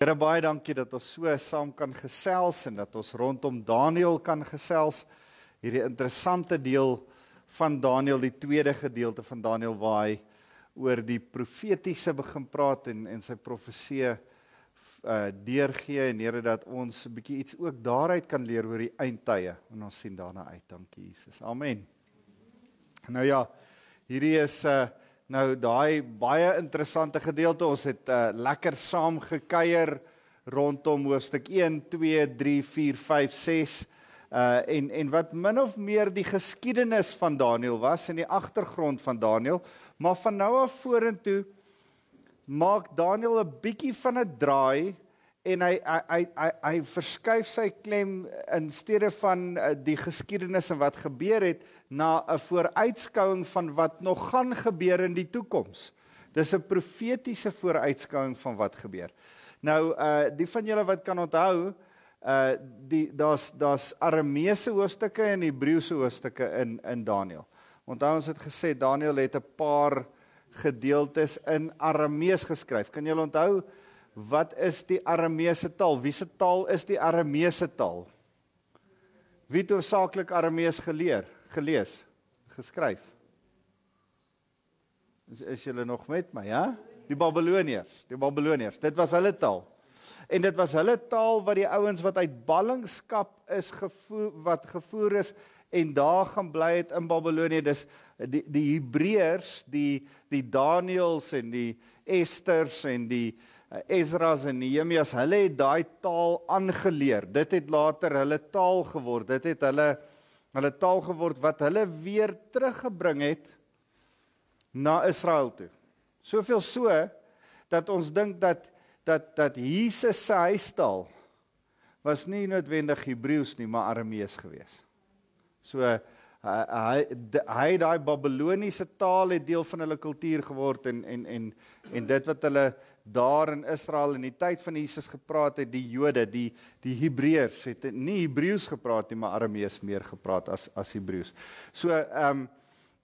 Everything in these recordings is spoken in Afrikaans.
Here baie dankie dat ons so saam kan gesels en dat ons rondom Daniël kan gesels. Hierdie interessante deel van Daniël, die tweede gedeelte van Daniël waar hy oor die profetiese begin praat en en sy profeseë uh deurgee en Here dat ons 'n bietjie iets ook daaruit kan leer oor die eindtye. En ons sien daarna uit. Dankie Jesus. Amen. Nou ja, hierdie is uh Nou daai baie interessante gedeelte, ons het uh, lekker saam gekuier rondom hoofstuk 1, 2, 3, 4, 5, 6 uh en en wat min of meer die geskiedenis van Daniël was in die agtergrond van Daniël, maar van nou af vorentoe maak Daniël 'n bietjie van 'n draai en hy hy hy hy, hy verskuif sy klem in steede van uh, die geskiedenis en wat gebeur het na 'n vooruitskouing van wat nog gaan gebeur in die toekoms. Dis 'n profetiese vooruitskouing van wat gebeur. Nou uh die van julle wat kan onthou uh die daar's daar's Arameese hoofstukke en Hebreëse hoofstukke in in Daniël. Onthou ons het gesê Daniël het 'n paar gedeeltes in Aramees geskryf. Kan julle onthou wat is die Arameese taal? Wie se taal is die Arameese taal? Wie het hoofsaaklik Aramees geleer, gelees, geskryf? Is, is julle nog met my, ja? Die Babiloniërs, die Babiloniërs. Dit was hulle taal. En dit was hulle taal wat die ouens wat uit ballingskap is gevoer wat gevoer is en daar gaan bly het in Babilonie. Dis die die Hebreërs, die die Daniëls en die Esters en die Esdras en Nehemias, hulle het daai taal aangeleer. Dit het later hulle taal geword. Dit het hulle hulle taal geword wat hulle weer teruggebring het na Israel toe. Soveel so dat ons dink dat dat dat Jesus se huistaal was nie noodwendig Hebreëus nie, maar Aramees geweest. So hy hy hy daai Babiloniese taal het deel van hulle kultuur geword en en en en dit wat hulle daar in Israel in die tyd van Jesus gepraat het die Jode die die Hebreërs het nie Hebreëus gepraat nie maar Aramees meer gepraat as as Hebreëus. So ehm um,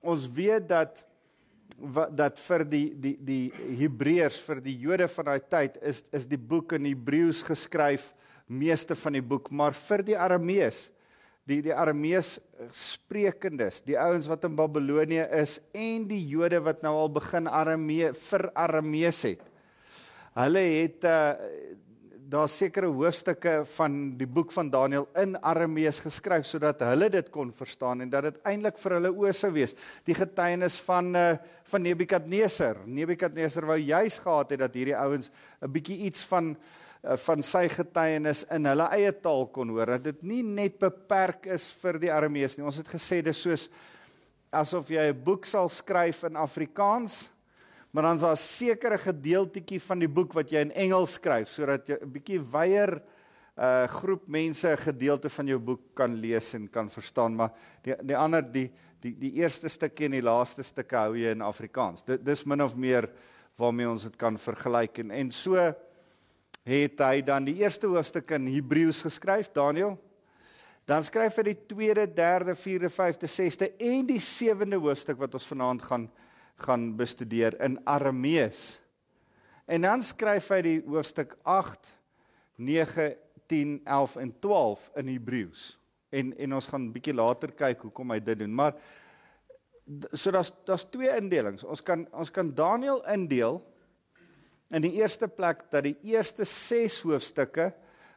ons weet dat wat dat vir die die die Hebreërs vir die Jode van daai tyd is is die boek in Hebreëus geskryf meeste van die boek maar vir die Aramees die die Aramees sprekendes, die ouens wat in Babilonie is en die Jode wat nou al begin Aramee vir Aramees het. Hulle het uh daar sekere hoofstukke van die boek van Daniël in Aramees geskryf sodat hulle dit kon verstaan en dat dit eintlik vir hulle oë sou wees. Die getuienis van uh van Nebukadneser. Nebukadneser wou juis gehad het dat hierdie ouens 'n bietjie iets van uh, van sy getuienis in hulle eie taal kon hoor. Dat dit nie net beperk is vir die Aramees nie. Ons het gesê dis soos asof jy 'n boek sal skryf in Afrikaans maar dan's daar 'n sekere gedeeltjie van die boek wat jy in Engels skryf sodat jy 'n bietjie wyeer 'n uh, groep mense 'n gedeelte van jou boek kan lees en kan verstaan, maar die die ander die die die eerste stukkie en die laaste stukke hou jy in Afrikaans. Dit dis min of meer waarmee ons dit kan vergelyk en en so het hy dan die eerste hoofstuk in Hebreëus geskryf, Daniël. Dan skryf hy die tweede, derde, vierde, vyfde, sesde en die sewende hoofstuk wat ons vanaand gaan gaan bestudeer in Aramees. En dan skryf hy die hoofstuk 8, 9, 10, 11 en 12 in Hebreëus. En en ons gaan bietjie later kyk hoekom hy dit doen. Maar so daar's daar's twee indelings. Ons kan ons kan Daniël indeel in die eerste plek dat die eerste 6 hoofstukke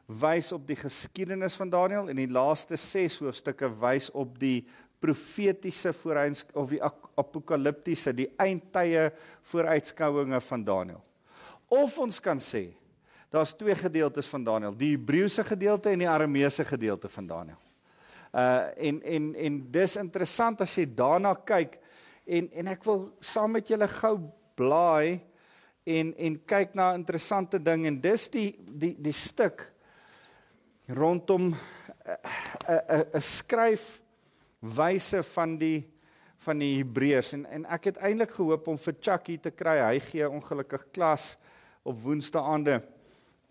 wys op die geskiedenis van Daniël en die laaste 6 hoofstukke wys op die profetiese vooruits of die apokaliptiese, die eindtye vooruitskouinge van Daniël. Of ons kan sê daar's twee gedeeltes van Daniël, die Hebreëse gedeelte en die Arameese gedeelte van Daniël. Uh en en en dis interessant as jy daarna kyk en en ek wil saam met julle gou blaai en en kyk na 'n interessante ding en dis die die die stuk rondom 'n 'n 'n skryf wyse van die van die Hebreërs en en ek het eintlik gehoop om vir Chucky te kry. Hy gee ongelukkig klas op woensdaande.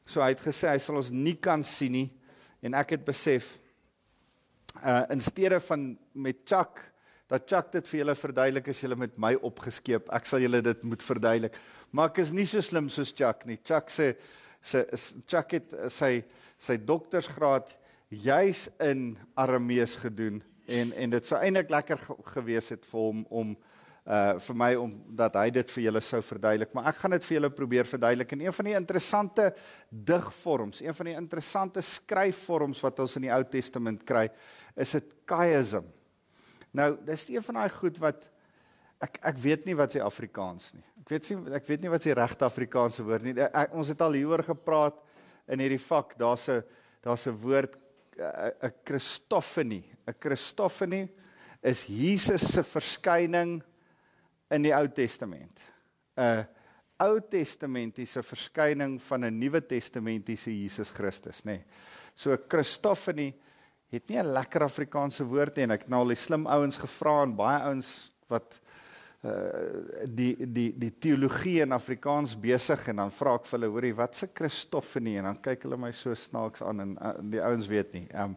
So hy het gesê hy sal ons nie kan sien nie en ek het besef uh in steede van met Chuck dat Chuck dit vir julle verduidelik as julle met my opgeskeep. Ek sal julle dit moet verduidelik. Maar ek is nie so slim soos Chuck nie. Chuck sê se Chuck het sy sy doktorsgraad juis in Aramees gedoen en en dit sou eintlik lekker gewees het vir hom om uh vir my om dat hy dit vir julle sou verduidelik, maar ek gaan dit vir julle probeer verduidelik. En een van die interessante digvorms, een van die interessante skryfvorms wat ons in die Ou Testament kry, is dit chiasm. Nou, dis een van daai goed wat ek ek weet nie wat se Afrikaans nie. Ek weet nie ek weet nie wat se regte Afrikaanse woord nie. Ek, ons het al hieroor gepraat in hierdie vak. Daar's 'n daar's 'n woord 'n Christophanie. 'n Christophanie is Jesus se verskyning in die Ou Testament. 'n Ou Testamentiese verskyning van 'n Nuwe Testamentiese Jesus Christus, nê. Nee. So Christophanie het nie 'n lekker Afrikaanse woord nie en ek het nou al die slim ouens gevra en baie ouens wat uh die die die teologie in Afrikaans besig en dan vra ek vir hulle hoorie wat se Christoffenie en dan kyk hulle my so snaaks aan en uh, die ouens weet nie. Ehm um,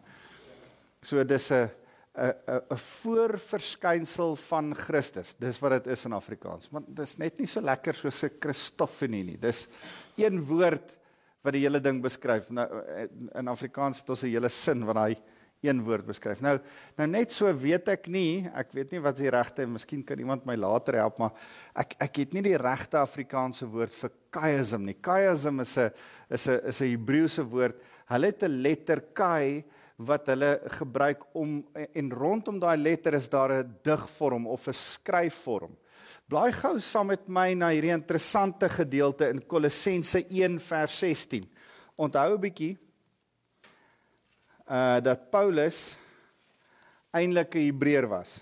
so dis 'n 'n 'n voorverskynsel van Christus. Dis wat dit is in Afrikaans. Maar dis net nie so lekker soos 'n Christoffenie nie. Dis een woord wat die hele ding beskryf. Nou in Afrikaans het ons 'n hele sin wat daai een woord beskryf. Nou nou net so weet ek nie, ek weet nie wat die regte, miskien kan iemand my later help, maar ek ek het nie die regte Afrikaanse woord vir chiasm nie. Chiasm is 'n is 'n is 'n Hebreëse woord. Hulle het 'n letter chi wat hulle gebruik om en rondom daai letter is daar 'n digvorm of 'n skryfvorm. Blaai gou saam met my na hierdie interessante gedeelte in Kolossense 1 vers 16. Onthou 'n bietjie uh dat Paulus eintlik 'n Hebreër was.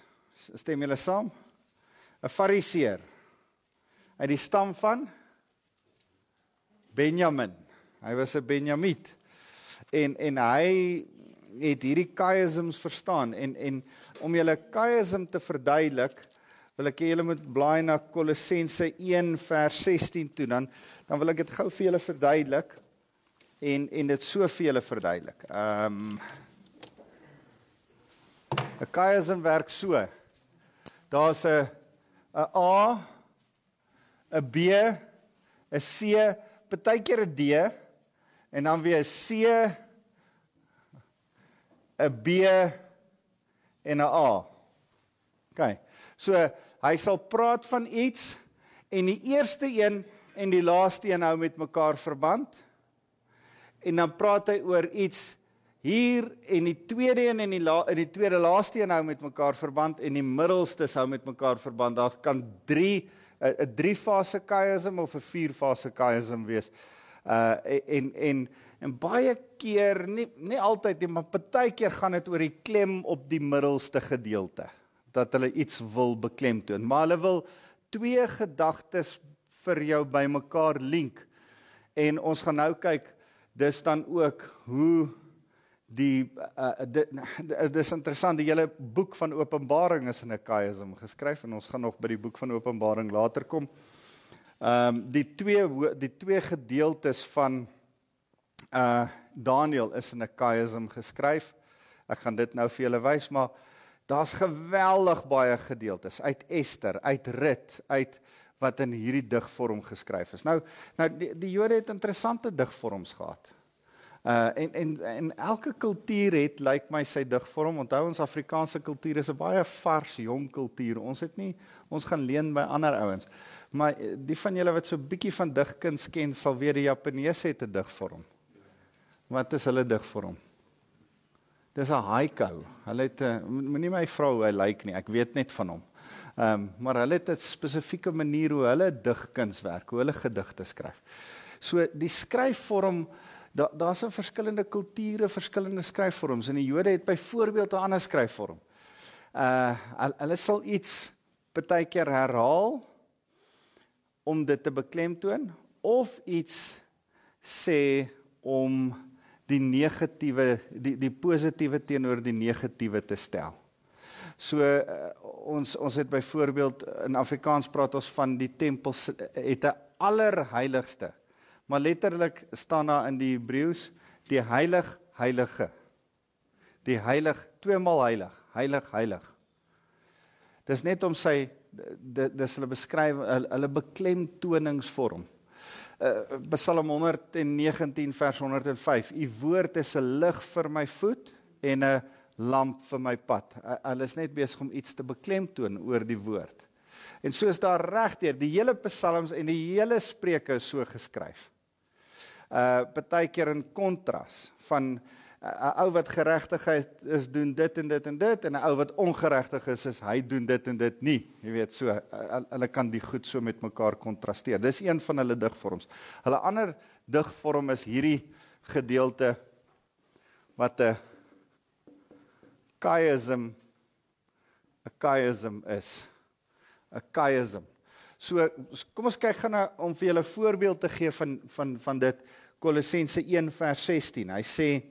Stem julle saam? 'n Fariseer uit die stam van Benjamin. Hy was 'n Benjamiet. En en hy het hierdie chiasms verstaan en en om julle chiasm te verduidelik wil ek hê julle moet blaai na Kolossense 1 vers 16 toe dan dan wil ek dit gou vir julle verduidelik en en dit so vir julle verduidelik. Ehm um, 'n chiasm werk so. Daar's 'n 'n A, 'n B, 'n C, partykeer 'n D en dan weer 'n C, 'n B en 'n A. OK. So hy sal praat van iets en die eerste een en die laaste een hou met mekaar verband en dan praat hy oor iets hier en die tweede een en die la, en die tweede laaste een hou met mekaar verband en die middelste hou met mekaar verband. Daar kan 3 'n 3 fase chiasm of 'n 4 fase chiasm wees. Uh en en en baie keer nie nie altyd nie, maar partykeer gaan dit oor die klem op die middelste gedeelte dat hulle iets wil beklemtoon. Maar hulle wil twee gedagtes vir jou bymekaar link. En ons gaan nou kyk dis dan ook hoe die uh, dit dis interessant die hele boek van Openbaring is in 'n chiasm geskryf en ons gaan nog by die boek van Openbaring later kom. Ehm um, die twee die twee gedeeltes van uh Daniel is in 'n chiasm geskryf. Ek gaan dit nou vir julle wys, maar daar's geweldig baie gedeeltes uit Ester, uit Rut, uit wat in hierdie digvorm geskryf is. Nou nou die, die Jode het interessante digvorms gehad. Uh en en en elke kultuur het lyk like my sy digvorm. Onthou ons Afrikaanse kultuur is 'n baie vars, jong kultuur. Ons het nie ons gaan leen by ander ouens. Maar eh, die van julle wat so bietjie van digkuns ken, sal weet die Japaneese het 'n digvorm. Wat is hulle digvorm? Dis 'n haiku. Hulle het 'n moenie my vra hoe hy lyk nie. Ek weet net van hom. Ehm um, maar hulle het 'n spesifieke manier hoe hulle digkuns werk, hoe hulle gedigte skryf. So die skryfvorm daar daar's 'n verskillende kulture, verskillende skryfvorms en die Jode het byvoorbeeld 'n ander skryfvorm. Uh hulle sal iets baie keer herhaal om dit te beklemtoon of iets sê om die negatiewe die die positiewe teenoor die negatiewe te stel. So uh, ons ons het byvoorbeeld in Afrikaans praat ons van die tempel het 'n allerheiligste. Maar letterlik staan daar in die Hebreëus die heilig heilige. Die heilig tweemaal heilig, heilig heilig. Dis net om sy dis hulle beskryf hulle beklemtoningsvorm. Uh, Psalm 119 vers 105. U woord is 'n lig vir my voet en 'n lamp vir my pad. Hulle is net besig om iets te beklemtoon oor die woord. En so is daar regdeur die hele psalms en die hele spreuke so geskryf. Uh partykeer in kontras van 'n uh, ou wat geregtigheid is doen dit en dit en dit en 'n ou wat ongeregtig is is hy doen dit en dit nie. Jy weet so uh, hulle kan die goed so met mekaar kontrasteer. Dis een van hulle digvorms. Hulle ander digvorm is hierdie gedeelte wat 'n chiasm 'n chiasm is. 'n chiasm. So kom ons kyk gaan nou om vir julle 'n voorbeeld te gee van van van dit Kolossense 1 vers 16. Hy sê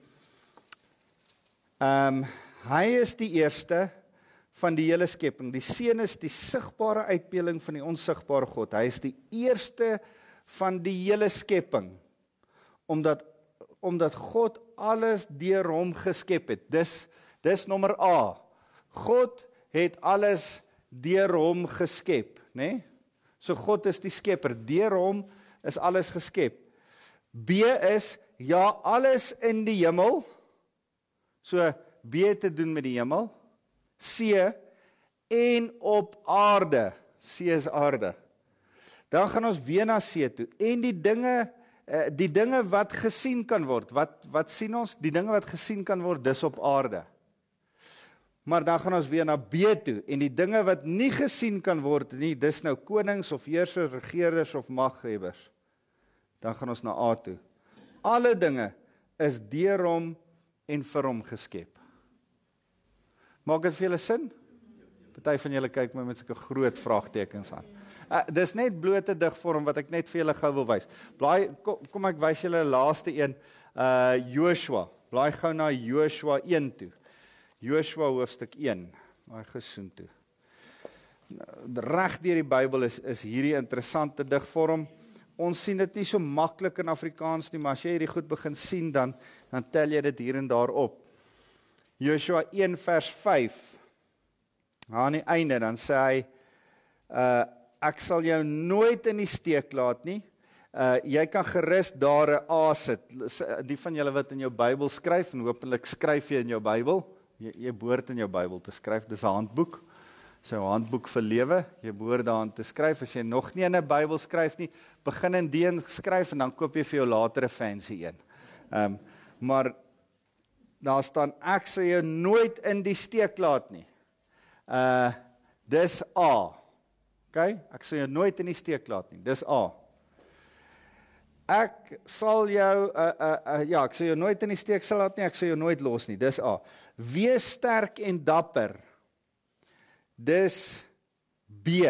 ehm um, hy is die eerste van die hele skepping. Die seun is die sigbare uitbeelding van die onsigbare God. Hy is die eerste van die hele skepping omdat omdat God alles deur hom geskep het. Dis dis nommer A. God het alles deur hom geskep, nê? Nee? So God is die skepper, deur hom is alles geskep. B is ja, alles in die hemel. So B te doen met die hemel. C en op aarde. C is aarde. Dan gaan ons weer na C toe. En die dinge eh, die dinge wat gesien kan word. Wat wat sien ons? Die dinge wat gesien kan word, dis op aarde. Maar dan gaan ons weer na B toe en die dinge wat nie gesien kan word nie, dis nou konings of heersers, regerers of maghebbers. Dan gaan ons na A toe. Alle dinge is deur hom en vir hom geskep. Maak dit vir julle sin? Party van julle kyk my met sulke groot vraagtekens aan. Uh, dis net blote digvorm wat ek net vir julle gou wil wys. Blaai kom, kom ek wys julle laaste een, uh Joshua. Blaai gou na Joshua 1 toe. Joshua hoofstuk 1, daai gesoen toe. Reg deur die Bybel is is hierdie interessante digvorm. Ons sien dit nie so maklik in Afrikaans nie, maar as jy hierdie goed begin sien dan dan tel jy dit hier en daar op. Joshua 1 vers 5. Aan die einde dan sê hy uh ek sal jou nooit in die steek laat nie. Uh jy kan gerus daar 'n A sit. Die van julle wat in jou Bybel skryf en hopelik skryf jy in jou Bybel. Jy jy behoort in jou Bybel te skryf. Dis 'n handboek. Dis 'n handboek vir lewe. Jy behoort daarin te skryf as jy nog nie 'n Bybel skryf nie, begin in die een skryf en dan koop jy vir jou later 'n fancy een. Ehm um, maar daar staan ek sal jou nooit in die steek laat nie. Uh dis A. OK? Ek sal jou nooit in die steek laat nie. Dis A. Ek sal jou uh uh, uh ja, ek sal jou nooit in die steek sal laat nie. Ek sal jou nooit los nie. Dis A. Wees sterk en dapper. Dis B.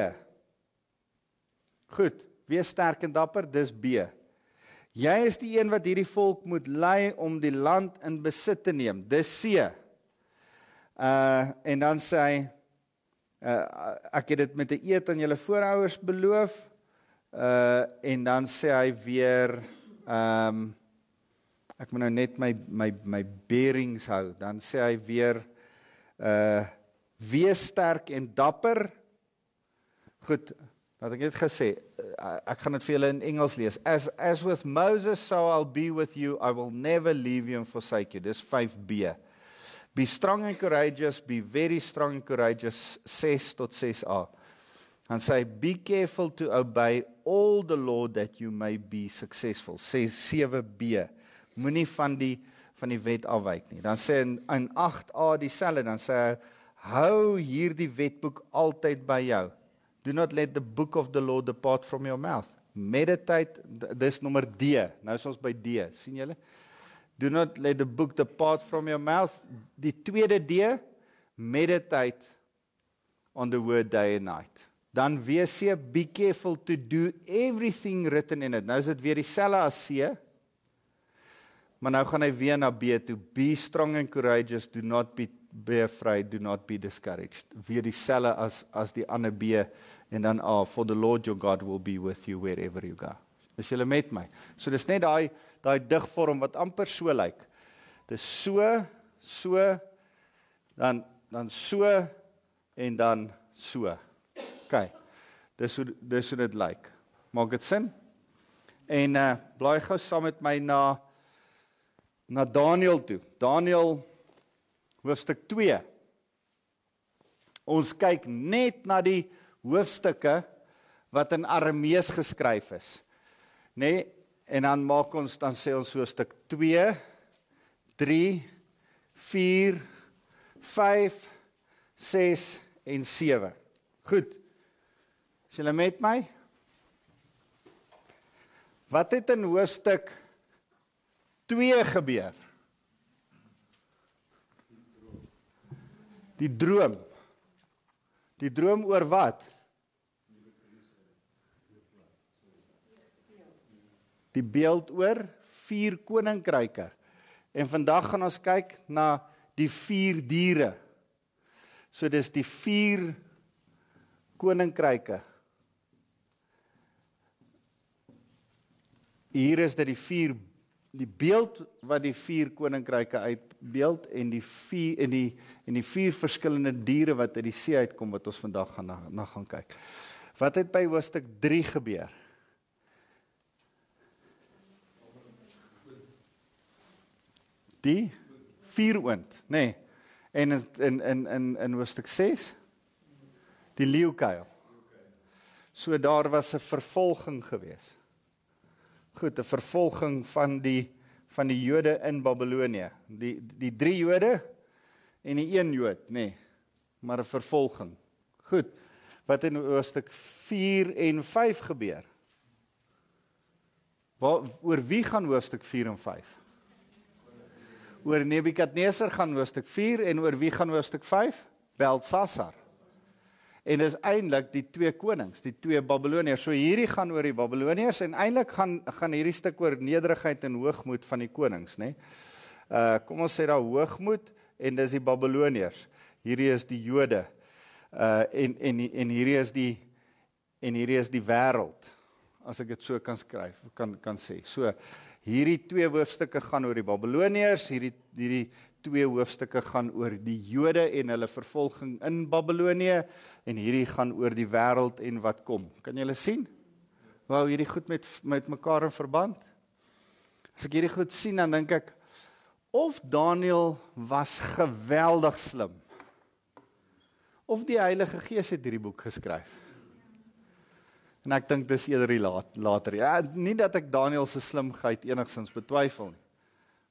Goed, wees sterk en dapper, dis B. Jy is die een wat hierdie volk moet lei om die land in besit te neem. Dis C. Uh en dan sê hy uh ek het dit met 'n eed aan julle voorouers beloof. Uh en dan sê hy weer ehm um, ek moet nou net my my my bearings hou. Dan sê hy weer uh wees sterk en dapper. Goed, wat ek net gesê, uh, ek gaan dit vir julle in Engels lees. As as with Moses so I'll be with you. I will never leave you and forsake you. Dis 5B. Be strong and courageous, be very strong and courageous 6 tot 6A. And say be careful to obey all the law that you may be successful. Sê 7b. Moenie van die van die wet afwyk nie. Dan sê in, in 8a dieselfde, dan sê hy hou hierdie wetboek altyd by jou. Do not let the book of the law depart from your mouth. Meditate, dis nommer D. Nou is ons by D, sien julle? Do not let the book depart from your mouth. Die tweede D, meditate on the word day and night dan wees C be careful to do everything written in it. Nou is dit weer dieselfde as C. Maar nou gaan hy weer na B toe. Be strong and courageous, do not be be afraid, do not be discouraged. Weer dieselfde as as die ander B en dan A for the Lord your God will be with you wherever you go. Is julle met my? So dis net daai daai digvorm wat amper so lyk. Dis so so dan dan so en dan so. OK. Dis hoe dis hoe dit lyk. Maak dit sin? En uh blaai gou saam met my na na Daniël toe. Daniël hoofstuk 2. Ons kyk net na die hoofstukke wat in Aramees geskryf is. Nê? Nee, en dan maak ons dan sê ons so stuk 2 3 4 5 6 en 7. Goed. Is julle met my? Wat het in hoofstuk 2 gebeur? Die droom. Die droom oor wat? Die beeld oor vier koninkryke. En vandag gaan ons kyk na die vier diere. So dis die vier koninkryke. Hier is dit die vier die beeld wat die vier koninkryke uitbeeld en die vier en die en die vier verskillende diere wat uit die see uitkom wat ons vandag gaan na, na gaan kyk. Wat het by hoofstuk 3 gebeur? Die vier oond, nê. Nee. En in in in in hoofstuk 6 die leeukuil. So daar was 'n vervolging geweest goed 'n vervolging van die van die Jode in Babelonie. Die die drie Jode en die een Jood, nê. Nee, maar 'n vervolging. Goed. Wat in hoofstuk 4 en 5 gebeur? Waar oor wie gaan hoofstuk 4 en 5? Oor Nebukadneser gaan hoofstuk 4 en oor wie gaan hoofstuk 5? Belsasar. En dis eintlik die twee konings, die twee Babiloniërs. So hierdie gaan oor die Babiloniërs en eintlik gaan gaan hierdie stuk oor nederigheid en hoogmoed van die konings, nê? Uh kom ons sê daar hoogmoed en dis die Babiloniërs. Hierdie is die Jode. Uh en en en hierdie is die en hierdie is die wêreld. As ek dit so kan skryf, kan kan sê. So hierdie twee hoofstukke gaan oor die Babiloniërs, hierdie hierdie twee hoofstukke gaan oor die Jode en hulle vervolging in Babelonie en hierdie gaan oor die wêreld en wat kom. Kan julle sien? Wou hierdie goed met met mekaar in verband? As ek hierdie goed sien dan dink ek of Daniël was geweldig slim. Of die Heilige Gees het hierdie boek geskryf. En ek dink dis eerder die laat, later. Ja, nie dat ek Daniël se slimheid enigsins betwyfel nie.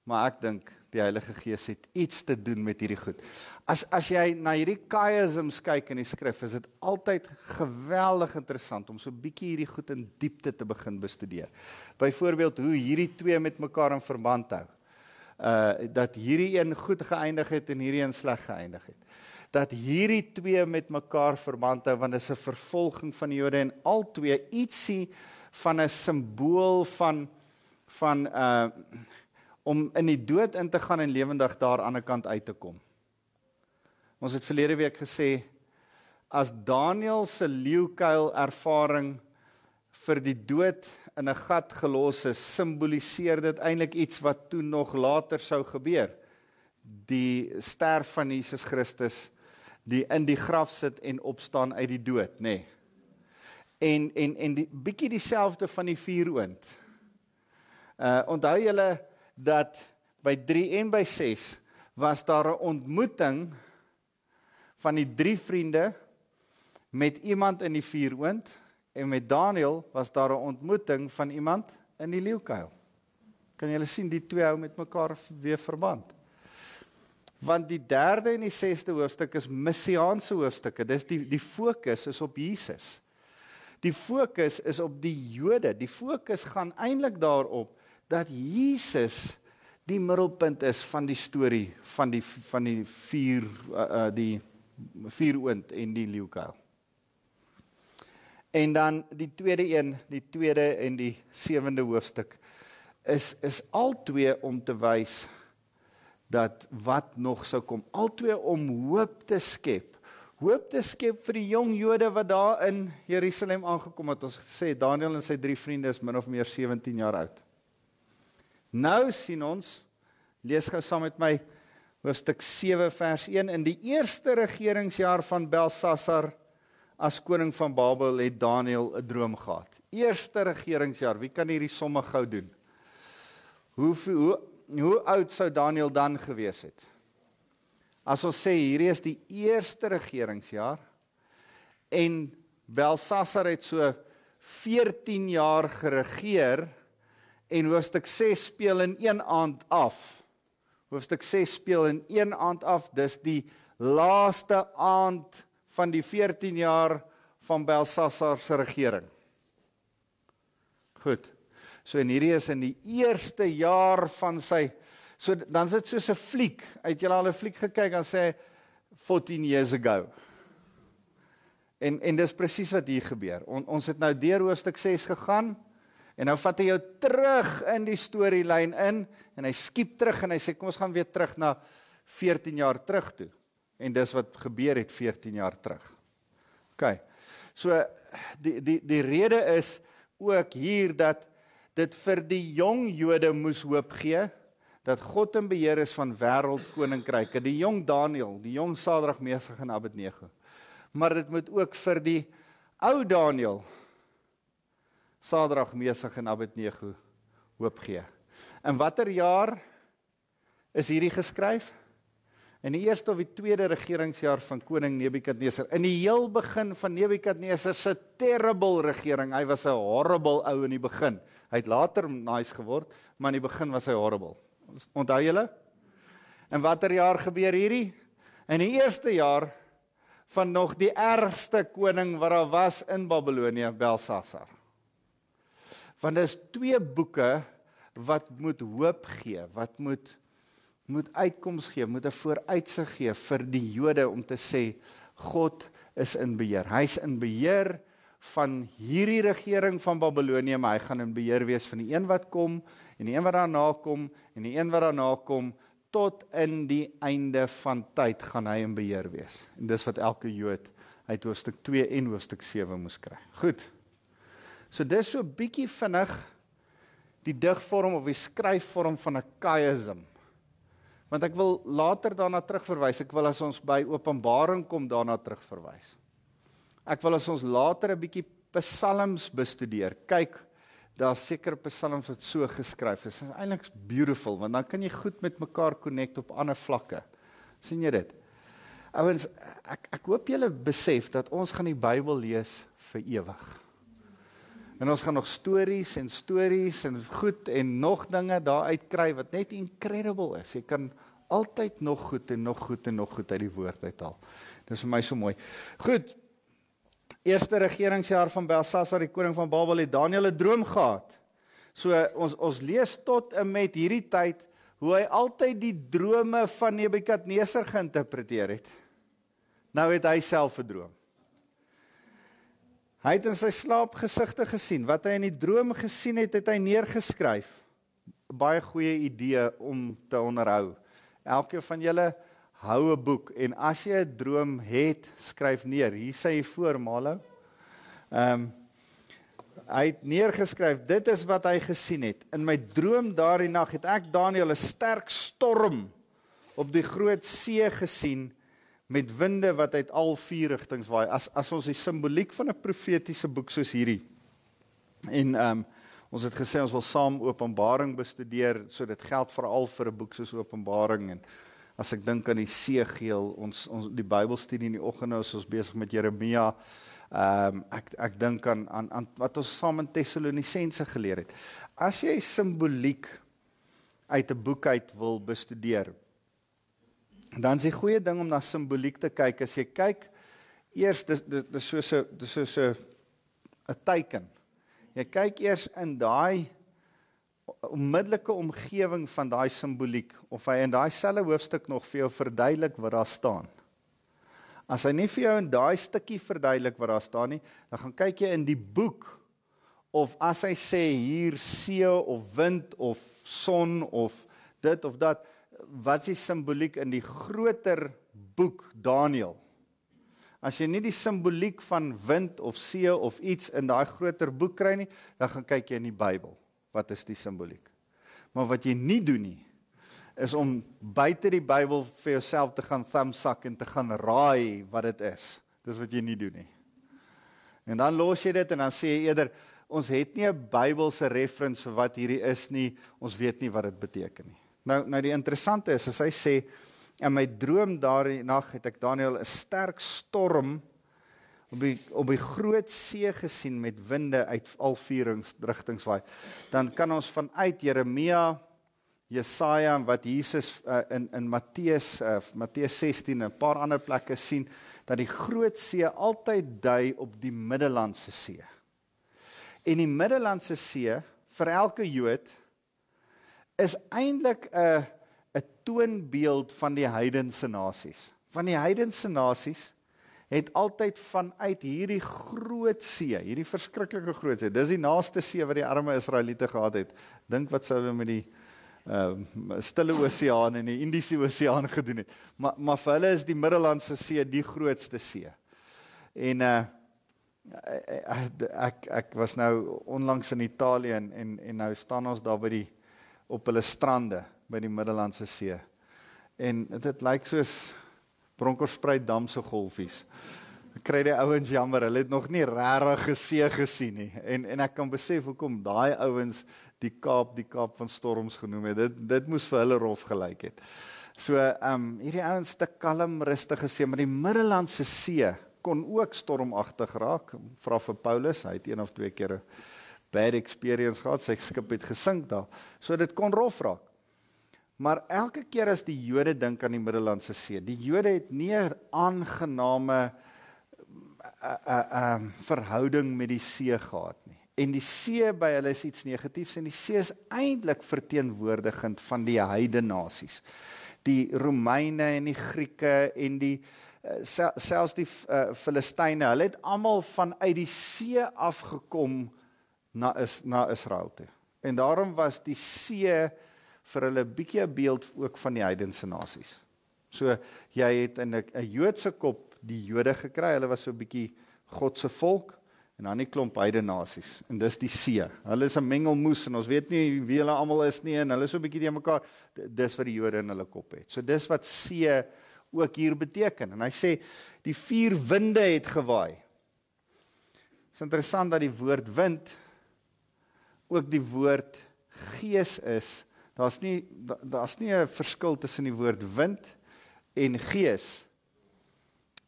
Maar ek dink die Heilige Gees het iets te doen met hierdie goed. As as jy na hierdie chiasms kyk in die skrif, is dit altyd geweldig interessant om so bietjie hierdie goed in diepte te begin bestudeer. Byvoorbeeld hoe hierdie twee met mekaar in verband hou. Uh dat hierdie een goed geëindig het en hierdie een sleg geëindig het. Dat hierdie twee met mekaar verband hou want dit is 'n vervolging van die Jode en al twee ietsie van 'n simbool van van uh om in die dood in te gaan en lewendig daar aan die kant uit te kom. Ons het verlede week gesê as Daniël se leeukuil ervaring vir die dood in 'n gat gelos is, simboliseer dit eintlik iets wat toe nog later sou gebeur. Die sterf van Jesus Christus, die in die graf sit en opstaan uit die dood, nê. Nee. En en en die bietjie dieselfde van die vuuroond. Uh onthou julle dat by 3 en by 6 was daar 'n ontmoeting van die drie vriende met iemand in die vuuroond en met Daniël was daar 'n ontmoeting van iemand in die leeukuil. Kan julle sien die twee hou met mekaar weer verband? Want die 3de en die 6de hoofstuk is messiaanse hoofstukke. Dis die die fokus is op Jesus. Die fokus is op die Jode. Die fokus gaan eintlik daarop dat Jesus die middelpunt is van die storie van die van die vier uh, uh die vier oond en die leeukuil. En dan die tweede een, die tweede en die sewende hoofstuk is is al twee om te wys dat wat nog sou kom, al twee om hoop te skep. Hoop te skep vir die jong Jode wat daar in Jerusalem aangekom het. Ons gesê Daniël en sy drie vriende is min of meer 17 jaar oud. Nou sien ons lees gou saam met my hoofstuk 7 vers 1 in die eerste regeringsjaar van Belsasar as koning van Babel het Daniël 'n droom gehad. Eerste regeringsjaar. Wie kan hierdie somme gou doen? Hoe hoe hoe oud sou Daniël dan gewees het? As ons sê hierdie is die eerste regeringsjaar en Belsasar het so 14 jaar geregeer en hoofstuk 6 speel in een aand af. Hoofstuk 6 speel in een aand af. Dis die laaste aand van die 14 jaar van Belsasar se regering. Goed. So en hierdie is in die eerste jaar van sy so dan sit soos 'n fliek. Uit jy al 'n fliek gekyk en sê 14 years ago. En en dis presies wat hier gebeur. On, ons het nou deur hoofstuk 6 gegaan en nou vat hy jou terug in die storielyn in en hy skiep terug en hy sê kom ons gaan weer terug na 14 jaar terug toe. En dis wat gebeur het 14 jaar terug. OK. So die die die rede is ook hier dat dit vir die jong Jode moes hoop gee dat God in beheer is van wêreldkoninkryke. Die jong Daniël, die jong Sadrag, Mesach en Abednego. Maar dit moet ook vir die ou Daniël Sadrag, Mesach en Abednego hoop gee. In watter jaar is hierdie geskryf? In die eerste of die tweede regeringsjaar van koning Nebukadneser. In die heel begin van Nebukadneser se terrible regering. Hy was 'n horrible ou in die begin. Hy het later nice geword, maar in die begin was hy horrible. Onthou julle? In watter jaar gebeur hierdie? In die eerste jaar van nog die ergste koning wat daar was in Babelonie, Belsasar. Want dis twee boeke wat moet hoop gee, wat moet moet uitkoms gee, moet 'n vooruitsig gee vir die Jode om te sê God is in beheer. Hy's in beheer van hierdie regering van Babelonie, maar hy gaan in beheer wees van die een wat kom en die een wat daarna kom en die een wat daarna kom tot in die einde van tyd gaan hy in beheer wees. En dis wat elke Jood uit hoofstuk 2 en hoofstuk 7 moes kry. Goed. So dis so bietjie vinnig die digvorm of die skryfvorm van 'n chiasm. Want ek wil later daarna terugverwys. Ek wil as ons by Openbaring kom daarna terugverwys. Ek wil as ons later 'n bietjie psalms bestudeer. Kyk, daar's seker psalms wat so geskryf is. Dit is eintlik beautiful want dan kan jy goed met mekaar connect op ander vlakke. sien jy dit? Ouens, ek ek hoop julle besef dat ons gaan die Bybel lees vir ewig. En ons gaan nog stories en stories en goed en nog dinge daar uitkry wat net incredible is. Jy kan altyd nog goed en nog goed en nog goed uit die woord uithaal. Dis vir my so mooi. Goed. Eerste regeringsjaar van Belsasar die koning van Babel het Daniël 'n droom gehad. So ons ons lees tot en met hierdie tyd hoe hy altyd die drome van Nebukadneser geïnterpreteer het. Nou het hy self 'n droom. Hy het in sy slaap gesigte gesien. Wat hy in die droom gesien het, het hy neergeskryf. Baie goeie idee om te onderhou. Elkeen van julle hou 'n boek en as jy 'n droom het, skryf neer. Hier sê hy voor Malo. Ehm um, hy het neergeskryf, dit is wat hy gesien het. In my droom daardie nag het ek Daniël 'n sterk storm op die groot see gesien met winde wat uit al vier rigtings waai. As as ons die simboliek van 'n profetiese boek soos hierdie en ehm um, ons het gesê ons wil saam Openbaring bestudeer, so dit geld veral vir 'n boek soos Openbaring en as ek dink aan die seegeel, ons ons die Bybelstudie in die oggend nou is ons besig met Jeremia. Ehm um, ek ek dink aan aan aan wat ons saam in Tessalonisense geleer het. As jy simboliek uit 'n boek uit wil bestudeer, Dan is die goeie ding om na simboliek te kyk. As jy kyk eers dis dis so so dis so so 'n teken. Jy kyk eers in daai onmiddellike omgewing van daai simboliek of hy in daai selfe hoofstuk nog vir jou verduidelik wat daar staan. As hy nie vir jou in daai stukkie verduidelik wat daar staan nie, dan gaan kyk jy in die boek of as hy sê hier see of wind of son of dit of dat wat is die simboliek in die groter boek Daniël? As jy nie die simboliek van wind of see of iets in daai groter boek kry nie, dan gaan kyk jy in die Bybel. Wat is die simboliek? Maar wat jy nie doen nie, is om buite die Bybel vir jouself te gaan thumbsuck en te gaan raai wat dit is. Dis wat jy nie doen nie. En dan los jy dit en dan sê jy eerder ons het nie 'n Bybelse reference vir wat hierdie is nie. Ons weet nie wat dit beteken nie. Nou nou die interessante is as hy sê in my droom daardie nag het ek Daniel 'n sterk storm op die op die groot see gesien met winde uit al vier rigtings waai. Dan kan ons vanuit Jeremia Jesaja en wat Jesus uh, in in Matteus uh, Matteus 16 en 'n paar ander plekke sien dat die groot see altyd dui op die Middellandse See. En die Middellandse See vir elke Jood is eintlik 'n 'n toonbeeld van die heidense nasies. Van die heidense nasies het altyd vanuit hierdie groot see, hierdie verskriklike groot see. Dis die naaste see wat die arme Israeliete gehad het. Dink wat sou hulle met die ehm uh, Stille Oseaan en die Indiese Oseaan gedoen het. Maar maar vir hulle is die Middellandse See die grootste see. En uh ek ek was nou onlangs in Italië en en en nou staan ons daar by die op hulle strande by die Middellandse See. En dit lyk soos Bronkhorstspruit dam se golfies. Ek kry die ouens jammer, hulle het nog nie regtig gesee gesien nie. En en ek kan besef hoekom daai ouens die Kaap die Kaap van storms genoem het. Dit dit moes vir hulle rof gelyk het. So ehm um, hierdie ouens te kalm, rustige see, maar die Middellandse See kon ook stormagtig raak. Vra vir Paulus, hy het een of twee kere bad experience gehad, sy skip het gesink daar. So dit kon rof raak. Maar elke keer as die Jode dink aan die Middellandse See, die Jode het nie 'n aangename 'n uh, 'n uh, uh, verhouding met die see gehad nie en die see by hulle is iets negatiefs en die see is eintlik verteenwoordigend van die heidene nasies. Die Romeine en die Grieke en die selfs die uh, Filistyne, hulle het almal vanuit die see afgekom na is na Israel toe. En daarom was die see vir hulle bietjie 'n beeld ook van die heidense nasies. So jy het in 'n Joodse kop die Jode gekry, hulle was so bietjie God se volk en dan 'n klomp heidene nasies en dis die see. Hulle is 'n mengelmoes en ons weet nie wie hulle almal is nie en hulle is so 'n bietjie te mekaar. Dis wat die Jode in hulle kop het. So dis wat see ook hier beteken. En hy sê die vier winde het gewaai. Dit is interessant dat die woord wind ook die woord gees is. Daar's nie daar's nie 'n verskil tussen die woord wind en gees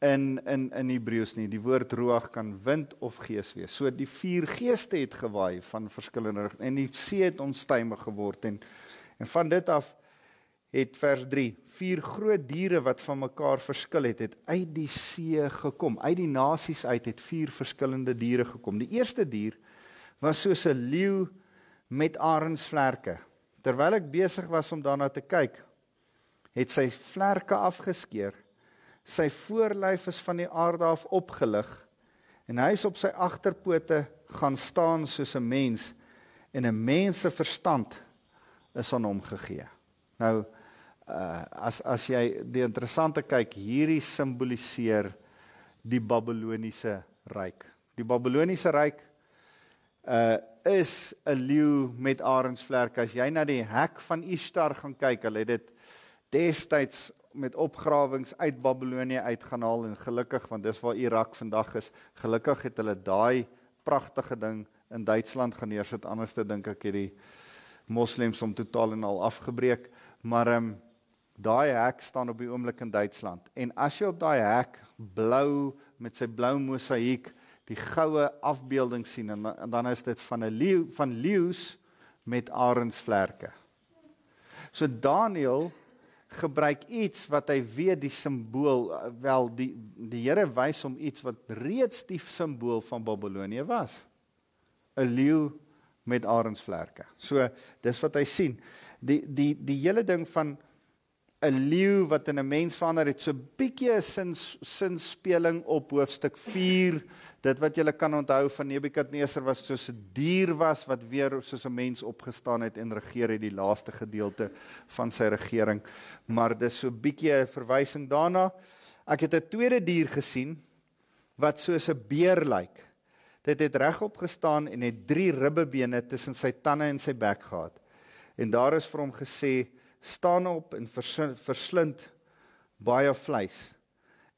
in in in Hebreëus nie. Die woord ruach kan wind of gees wees. So die vier geeste het gewaai van verskillende rigtings en die see het onstuimig geword en en van dit af het vers 3 vier groot diere wat van mekaar verskil het het uit die see gekom. Uit die nasies uit het vier verskillende diere gekom. Die eerste dier was soos 'n leeu met arensvlerke. Terwyl ek besig was om daarna te kyk, het sy vlerke afgeskeur sy voorlyf is van die aarde af opgelig en hy is op sy agterpote gaan staan soos 'n mens en 'n mens se verstand is aan hom gegee. Nou uh, as as jy die interessante kyk hierdie simboliseer die Babiloniese ryk. Die Babiloniese ryk uh is 'n leeu met arensvlerke. As jy na die hek van Ishtar gaan kyk, hulle het dit destyds met opgrawings uit Babilonie uitgaan haal en gelukkig want dis waar Irak vandag is. Gelukkig het hulle daai pragtige ding in Duitsland geneersit. Anders te dink ek het die moslems om totaal en al afgebreek. Maar ehm um, daai hek staan op die oomblik in Duitsland. En as jy op daai hek blou met sy blou mosaïek die goue afbeelding sien en, en dan is dit van 'n leeu van leeu's met arensvlerke. So Daniel gebruik iets wat hy weet die simbool wel die die Here wys hom iets wat reeds die simbool van Babilonie was. 'n Leeu met arensvlerke. So dis wat hy sien. Die die die hele ding van 'n leeu wat in 'n mens verander het. So bietjie 'n sin sinspeling op hoofstuk 4 dit wat jy kan onthou van Nebukadneser was soos 'n dier was wat weer soos 'n mens opgestaan het en regeer het die laaste gedeelte van sy regering. Maar dis so bietjie 'n verwysing daarna. Ek het 'n tweede dier gesien wat soos 'n beer lyk. Dit het regop gestaan en het drie ribbebene tussen sy tande en sy bek gehad. En daar is vir hom gesê staan op en verslind baie vleis.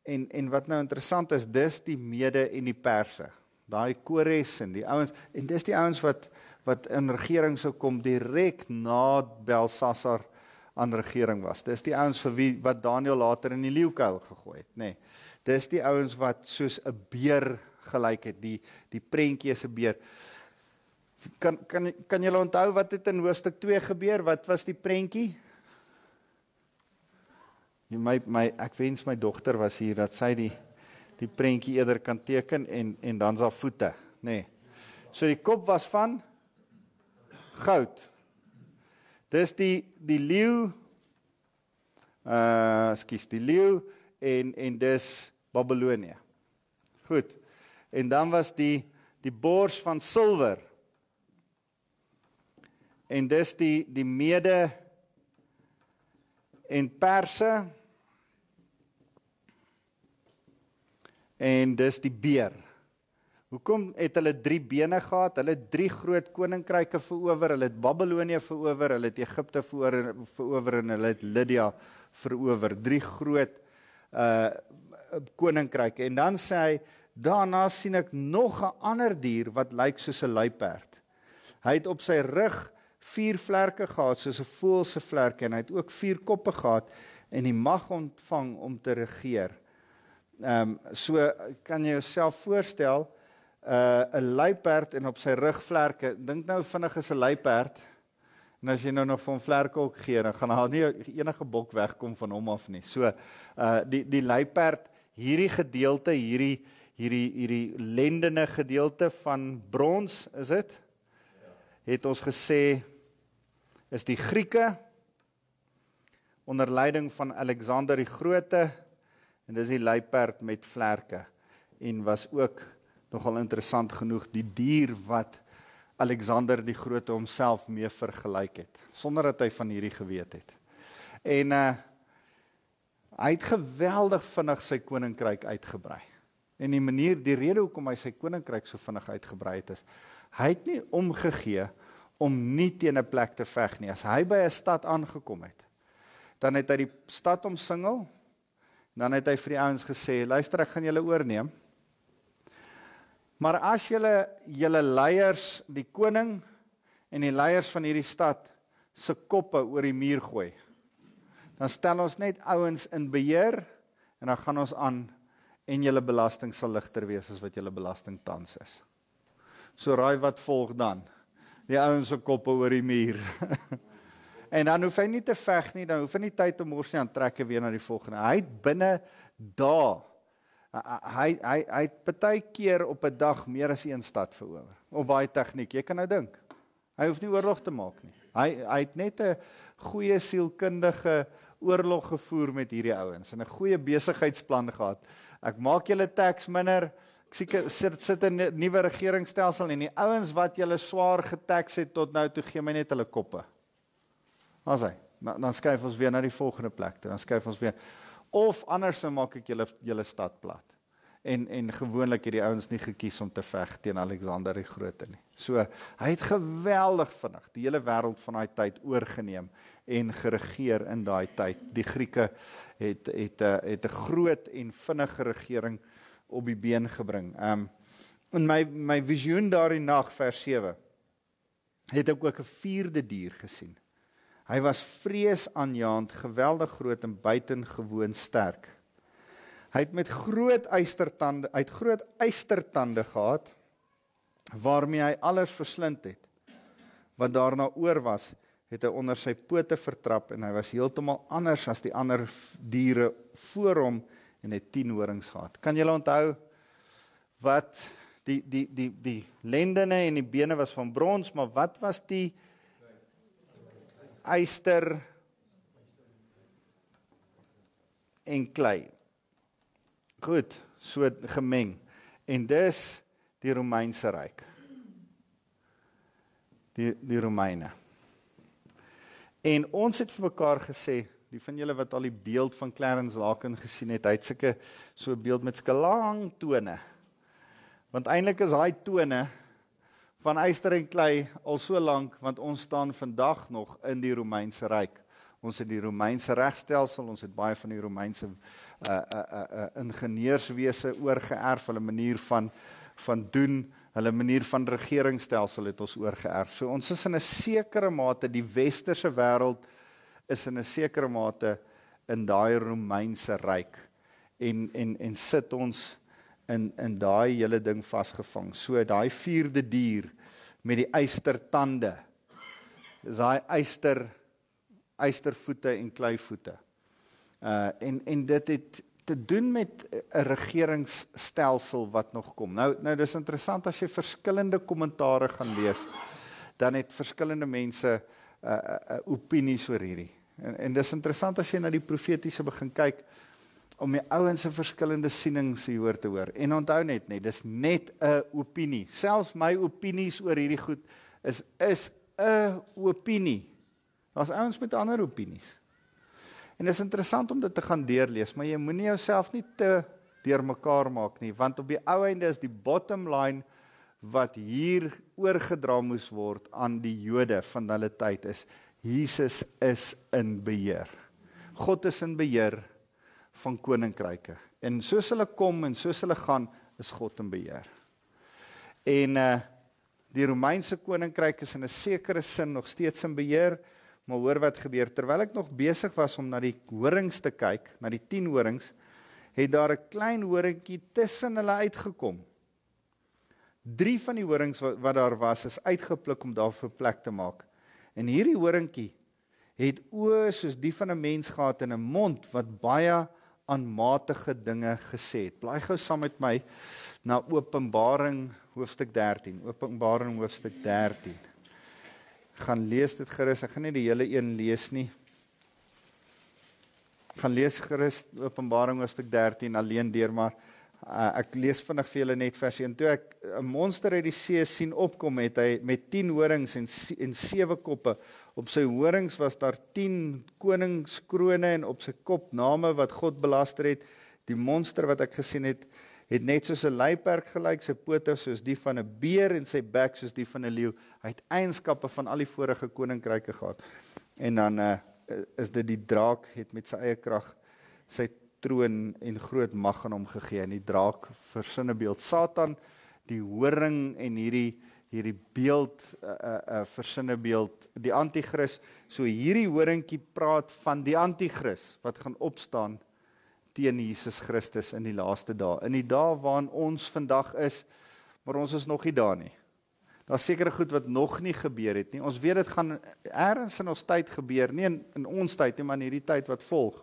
En en wat nou interessant is, dis die mede en die perse. daai Kores en die ouens en dis die ouens wat wat in regering sou kom direk na Belsasar aan regering was. Dis die ouens vir wie wat Daniël later in die leeukuil gegooi het, nê. Nee, dis die ouens wat soos 'n beer gelyk het, die die prentjie 'n beer. Kan kan kan julle onthou wat het in hoofstuk 2 gebeur? Wat was die prentjie? My my ek wens my dogter was hier dat sy die die prentjie eerder kan teken en en dan sy voete, nê. Nee. So die kop was van goud. Dis die die leeu uh skus die leeu en en dis Babelonie. Goed. En dan was die die bors van silwer. En dis die die mede en perse en dis die beer. Hoekom het hulle 3 bene gehad? Hulle het 3 groot koninkryke verower. Hulle het Babelonie verower, hulle het Egipte verower, verower en hulle het Lydia verower. 3 groot uh koninkryke. En dan sê hy, daarna sien ek nog 'n ander dier wat lyk soos 'n luiperd. Hy het op sy rug 4 vlerke gehad soos 'n voël se vlerke en hy het ook 4 koppe gehad en die mag ontvang om te regeer. Ehm um, so kan jy jouself voorstel uh 'n luiperd en op sy rug vlerke. Dink nou vinnig is 'n luiperd. En as jy nou nog van vlerke ook gee, dan gaan daar nie enige bok wegkom van hom af nie. So uh die die luiperd hierdie gedeelte, hierdie hierdie hierdie lendene gedeelte van brons, is dit? Het ons gesê is die Grieke onder leiding van Alexander die Grote en dis die luiperd met vlerke en was ook nogal interessant genoeg die dier wat Alexander die Grote homself mee vergelyk het sonder dat hy van hierdie geweet het. En uh hy het geweldig vinnig sy koninkryk uitgebrei. En die manier, die rede hoekom hy sy koninkryk so vinnig uitgebrei het is hy het nie omgegee om nie teen 'n plek te veg nie. As hy by 'n stad aangekom het, dan het hy die stad omsingel. Dan het hy vir die ouens gesê: "Luister, ek gaan julle oorneem." Maar as julle julle leiers, die koning en die leiers van hierdie stad se koppe oor die muur gooi, dan stel ons net ouens in beheer en dan gaan ons aan en julle belasting sal ligter wees as wat julle belasting tans is. So raai wat volg dan? Die ouens se koppe oor die muur. en dan hoef hy nie te veg nie, dan hoef hy nie tyd om mors nie aan trekke weer na die volgende. Hy het binne dae hy hy hy het baie keer op 'n dag meer as een stad verower. Op baie tegniek, jy kan nou dink. Hy hoef nie oorlog te maak nie. Hy hy het net 'n goeie sielkundige oorlog gevoer met hierdie ouens en 'n goeie besigheidsplan gehad. Ek maak julle tax minder. Ek sien sit sit 'n nuwe regeringsstelsel en die ouens wat julle swaar getax het tot nou toe gee my net hulle koppe. Maar sê, dan, dan skuif ons weer na die volgende plek. Dan skuif ons weer of anders maak ek julle julle stad plat. En en gewoonlik het die ouens nie gekies om te veg teen Alexander die Grote nie. So hy het geweldig vinnig die hele wêreld van daai tyd oorgeneem en geregeer in daai tyd. Die Grieke het het 'n het 'n groot en vinnige regering op die been gebring. Um in my my visioen daardie nag vers 7 het ek ook 'n vierde dier gesien. Hy was vreesaanjaend, geweldig groot en buitengewoon sterk. Hy het met groot eystertande, het groot eystertande gehad waarmee hy alles verslind het. Wat daarna oor was, het hy onder sy pote vertrap en hy was heeltemal anders as die ander diere voor hom en het 10 horings gehad. Kan julle onthou wat die die die die lendene en die bene was van brons, maar wat was die yster en klei. Goed, so gemeng. En dis die Romeinse ryk. Die die Romeine. En ons het vir mekaar gesê, die van julle wat al die beeld van Clarence Laken gesien het, hy het sulke so 'n beeld met sulke lang tone. Want eintlik is daai tone van yster en klei al so lank want ons staan vandag nog in die Romeinse ryk. Ons het die Romeinse regstelsel, ons het baie van die Romeinse uh uh uh, uh ingenieurswese oorgeerf, hulle manier van van doen, hulle manier van regeringsstelsel het ons oorgeerf. So ons is in 'n sekere mate die westerse wêreld is in 'n sekere mate in daai Romeinse ryk en en en sit ons in in daai hele ding vasgevang. So daai vierde dier met die eystertande. Dis daai eyster eystervoete en kleivoete. Uh en en dit het te doen met 'n regeringsstelsel wat nog kom. Nou nou dis interessant as jy verskillende kommentare gaan lees, dan het verskillende mense 'n uh, uh, uh, opinies oor hierdie. En en dis interessant as jy na die profetiese begin kyk om die ouens se verskillende sienings hier te hoor. En onthou net net, dis net 'n opinie. Selfs my opinies oor hierdie goed is is 'n opinie. Daar's ouens met ander opinies. En dit is interessant om dit te gaan deurlees, maar jy moenie jouself nie te deurmekaar maak nie, want op die ou einde is die bottom line wat hier oorgedra moes word aan die Jode van hulle tyd is Jesus is in beheer. God is in beheer van koninkryke. En soos hulle kom en soos hulle gaan, is God in beheer. En uh die Romeinse koninkryk is in 'n sekere sin nog steeds in beheer. Maar hoor wat gebeur terwyl ek nog besig was om na die horings te kyk, na die 10 horings, het daar 'n klein horingkie tussen hulle uitgekom. 3 van die horings wat, wat daar was is uitgepluk om daar vir plek te maak. En hierdie horingkie het oë soos die van 'n mens gehad en 'n mond wat baie aanmatige dinge gesê het. Blaai gou saam met my na Openbaring hoofstuk 13. Openbaring hoofstuk 13 gaan lees dit gerus. Ek gaan nie die hele een lees nie. Gaan lees gerus Openbaring hoofstuk 13 alleen deur, maar uh, ek lees vinnig vir julle net vers 1. Toe ek 'n monster uit die see sien opkom het hy met 10 horings en en 7 koppe. Op sy horings was daar 10 koningskrone en op sy kop name wat God belaster het. Die monster wat ek gesien het, het net soos 'n luiperd gelyk, sy pote soos die van 'n beer en sy bek soos die van 'n leeu. Hy het eienskappe van al die vorige koninkryke gehad. En dan uh, is dit die draak het met sy eie krag sy troon en groot mag aan hom gegee. En die draak versinne beeld Satan, die horing en hierdie hierdie beeld 'n uh, eh, 'n uh, eh, uh, versinne beeld, die anti-kris. So hierdie horingkie praat van die anti-kris wat gaan opstaan teen Jesus Christus in die laaste dae. In die dae waarin ons vandag is, maar ons is nog nie daar nie. Daar's sekere goed wat nog nie gebeur het nie. Ons weet dit gaan eers in ons tyd gebeur, nie in, in ons tyd nie, maar in hierdie tyd wat volg.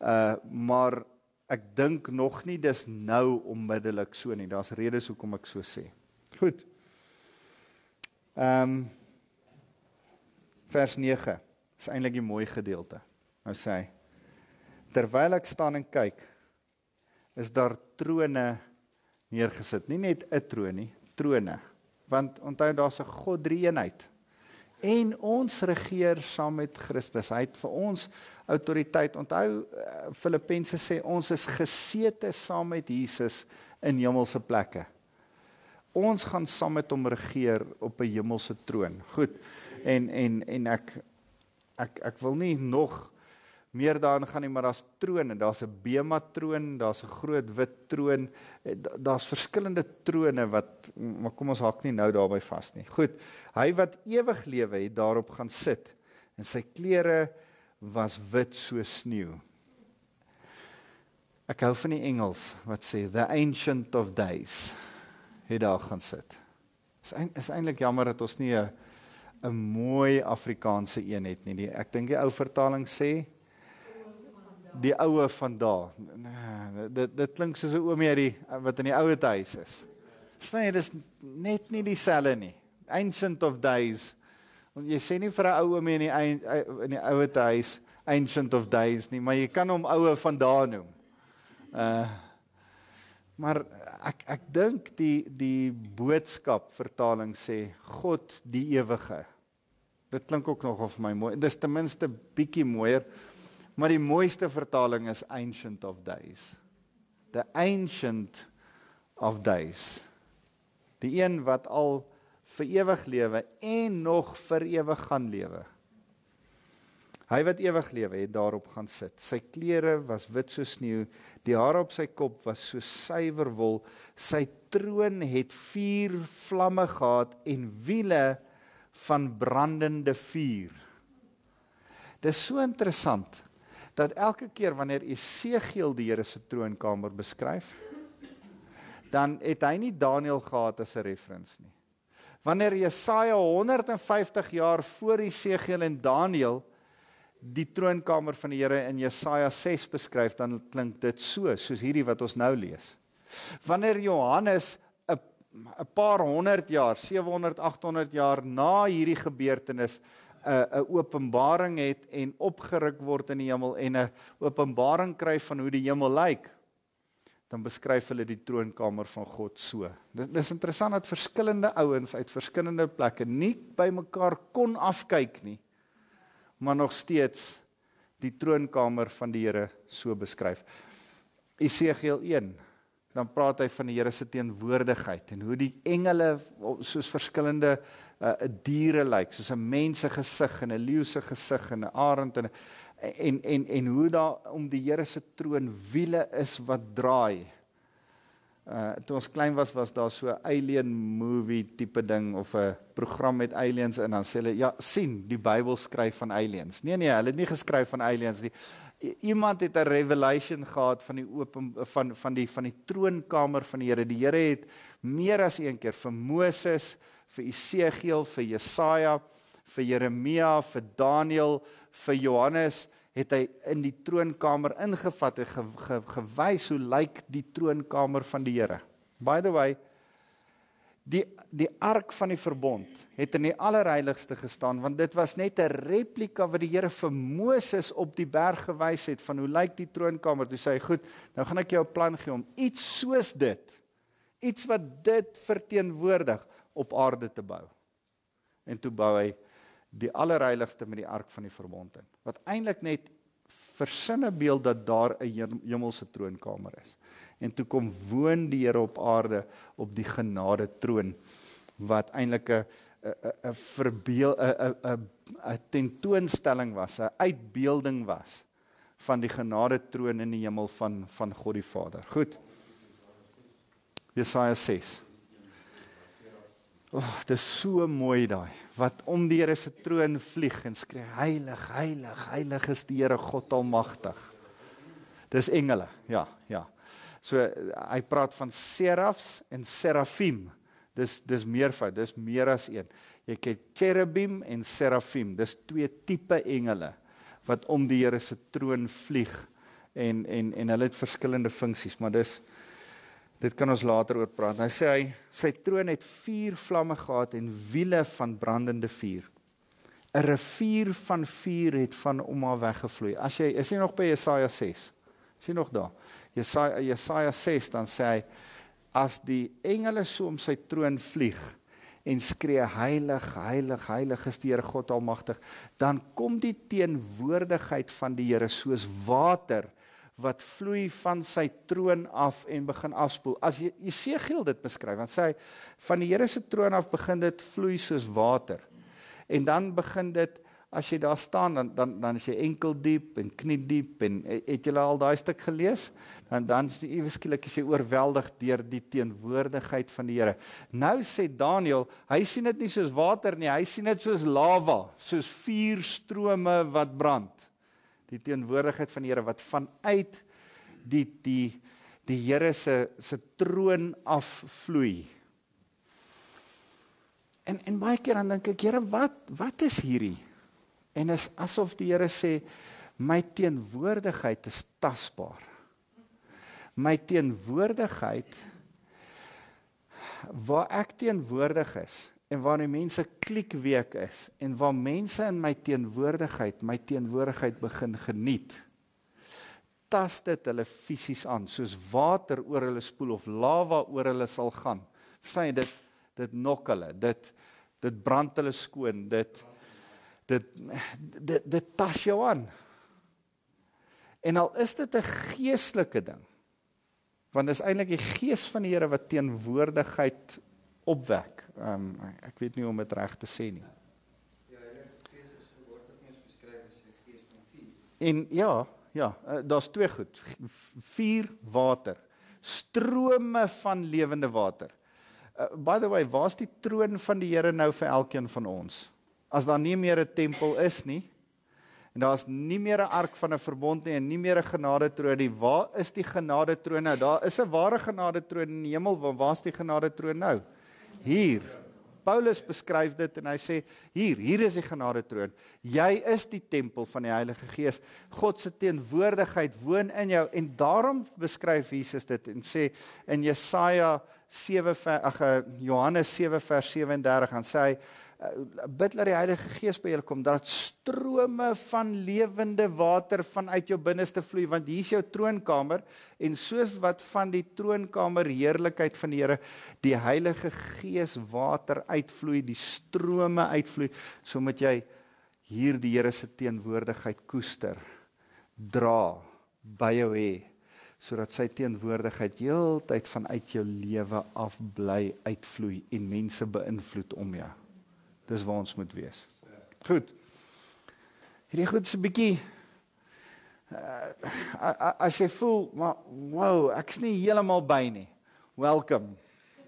Uh maar ek dink nog nie dis nou onmiddellik so nie. Daar's redes hoekom ek so sê. Goed. Ehm um, vers 9 is eintlik 'n mooi gedeelte. Nou sê hy terwyl ek staan en kyk, is daar trone neergesit. Nie net 'n troon nie, trone. Want onthou daar's 'n God drie eenheid. En ons regeer saam met Christus. Hy het vir ons autoriteit. Onthou eh, Filippense sê ons is gesete saam met Jesus in hemelse plekke. Ons gaan saam met hom regeer op 'n hemelse troon. Goed. En en en ek ek ek wil nie nog meer daarin gaan nie, maar daar's trone, daar's 'n bema troon, daar's 'n groot wit troon. Eh, daar's verskillende trone wat maar kom ons haak nie nou daarby vas nie. Goed. Hy wat ewig lewe het daarop gaan sit en sy klere was wit soos sneeu. Ek hou van die Engels wat sê the ancient of days het daar gaan sit. Is is eintlik jammer dat ons nie 'n 'n mooi Afrikaanse een het nie. Ek dink die ou vertaling sê die oue van daar. Nee, dit dit klink soos 'n oomie uit die wat in die ou huis is. Verstaan jy, dis net nie dieselfde nie. Ancient of days. Want jy sê nie vir 'n ou oomie in die in die ou huis ancient of days nie, maar jy kan hom oue van daar noem. Uh maar ek ek dink die die boodskap vertaling sê God die ewige. Dit klink ook nogal vir my mooi. Dis ten minste bietjie mooier. Maar die mooiste vertaling is ancient of days. The ancient of days. Die een wat al vir ewig lewe en nog vir ewig gaan lewe. Hy wat ewig lewe het daarop gaan sit. Sy klere was wit soos sneeu, die hare op sy kop was so suiwer wol. Sy troon het vier vlamme gehad en wiele van brandende vuur. Dis so interessant dat elke keer wanneer Esegiel die Here se troonkamer beskryf, dan het hy nie Daniël gehad as 'n referens nie. Wanneer Jesaja 150 jaar voor Esegiel en Daniël die troonkamer van die Here in Jesaja 6 beskryf, dan klink dit so, soos hierdie wat ons nou lees. Wanneer Johannes 'n 'n paar honderd jaar, 700, 800 jaar na hierdie gebeurtenis 'n 'n openbaring het en opgeruk word in die hemel en 'n openbaring kry van hoe die hemel lyk, dan beskryf hulle die troonkamer van God so. Dit is interessant dat verskillende ouens uit verskillende plekke nie by mekaar kon afkyk nie maar nog steeds die troonkamer van die Here so beskryf. Esegiel 1 dan praat hy van die Here se teenwoordigheid en hoe die engele soos verskillende uh, diere lyk, soos 'n mens se gesig en 'n leeu se gesig en 'n arend en en en en hoe daar om die Here se troon wiele is wat draai. Uh toe ons klein was was daar so 'n alien movie tipe ding of 'n program met aliens en dan sê hulle ja, sien, die Bybel skryf van aliens. Nee nee, hulle het nie geskryf van aliens nie. Iemand het 'n revelation gehad van die open van van die van die troonkamer van die Here. Die Here het meer as een keer vir Moses, vir Esegiel, vir Jesaja, vir Jeremia, vir Daniël, vir Johannes het hy in die troonkamer ingevat en ge, ge, gewys hoe lyk die troonkamer van die Here. By the way, die die ark van die verbond het in die allerheiligste gestaan want dit was net 'n replika wat die Here vir Moses op die berg gewys het van hoe lyk die troonkamer. Toe sê hy, "Goed, nou gaan ek jou 'n plan gee om iets soos dit, iets wat dit verteenwoordig op aarde te bou." En toe bou hy die allerheiligste met die ark van die verbond in. Wat eintlik net versinne beeld dat daar 'n hemelse troonkamer is. En toe kom woon die Here op aarde op die genade troon wat eintlik 'n 'n 'n verbeel 'n 'n 'n tentoonstelling was, 'n uitbeelding was van die genade troon in die hemel van van God die Vader. Goed. Jesaja 6. Oh, dit is so mooi daai wat om die Here se troon vlieg en skree heilig, heilig, heilig is die Here God almagtig. Dis engele, ja, ja. So hy praat van serafs en serafim. Dis dis meervoud, dis meer as een. Jy het cherubim en serafim. Dis twee tipe engele wat om die Here se troon vlieg en en en hulle het verskillende funksies, maar dis Dit kan ons later oor praat. Hy sê hy sy troon het vier vlamme gehad en wiele van brandende vuur. 'n Rivier van vuur het van om haar weggevloei. As jy is jy nog by Jesaja 6? Is jy nog daar? Jesaja Jesaja 6 dan sê hy as die engele so om sy troon vlieg en skree heilig heilig heilig is die Here God almagtig dan kom die teenwoordigheid van die Here soos water wat vloei van sy troon af en begin afspoel. As Jesegiel dit beskryf, dan sê hy van die Here se troon af begin dit vloei soos water. En dan begin dit as jy daar staan dan dan dan is jy enkel diep en knie diep en het jy al daai stuk gelees? Dan dan is jy eweskielik as jy oorweldig deur die teenwoordigheid van die Here. Nou sê Daniël, hy sien dit nie soos water nie, hy sien dit soos lava, soos vuurstrome wat brand die teenwoordigheid van die Here wat vanuit die die die Here se se troon afvloei. En en baie keer dan dink ek, Here, wat wat is hierdie? En is asof die Here sê my teenwoordigheid is tasbaar. My teenwoordigheid waar ek teenwoordig is en waar die mense kliekweek is en waar mense in my teenwoordigheid my teenwoordigheid begin geniet tas dit hulle fisies aan soos water oor hulle spoel of lava oor hulle sal gaan. Verstaan jy dit dit nok hulle dit dit brand hulle skoon dit dit dit dit tas jou aan. En al is dit 'n geestelike ding want dit is eintlik die gees van die Here wat teenwoordigheid opwek. Ehm um, ek weet nie om dit reg te sê nie. Ja, En ja, ja, uh, daar's twee goed. Vier water. Strome van lewende water. Uh, by the way, waar's die troon van die Here nou vir elkeen van ons? As daar nie meer 'n tempel is nie en daar's nie meer 'n ark van 'n verbond nie en nie meer 'n genadetroon nie, waar is die genadetroon nou? Daar is 'n ware genadetroon in die hemel, waar waar's die genadetroon nou? Hier. Paulus beskryf dit en hy sê hier, hier is die genade troon. Jy is die tempel van die Heilige Gees. God se teenwoordigheid woon in jou en daarom beskryf Jesus dit en sê in Jesaja 7 ag eh, Johannes 7 vers 37 gaan sê hy bid dat die Heilige Gees by julle kom dat strome van lewende water vanuit jou binneste vloei want hier is jou troonkamer en soos wat van die troonkamer heerlikheid van die Here die Heilige Gees water uitvloei die strome uitvloei so moet jy hier die Here se teenwoordigheid koester dra by jou hê sodat sy teenwoordigheid heeltyd vanuit jou lewe af bly uitvloei en mense beïnvloed om jou Dis waar ons moet wees. Goed. Hierdie goed is 'n bietjie uh, as jy voel maar wow, ek's nie heeltemal by nie. Welkom.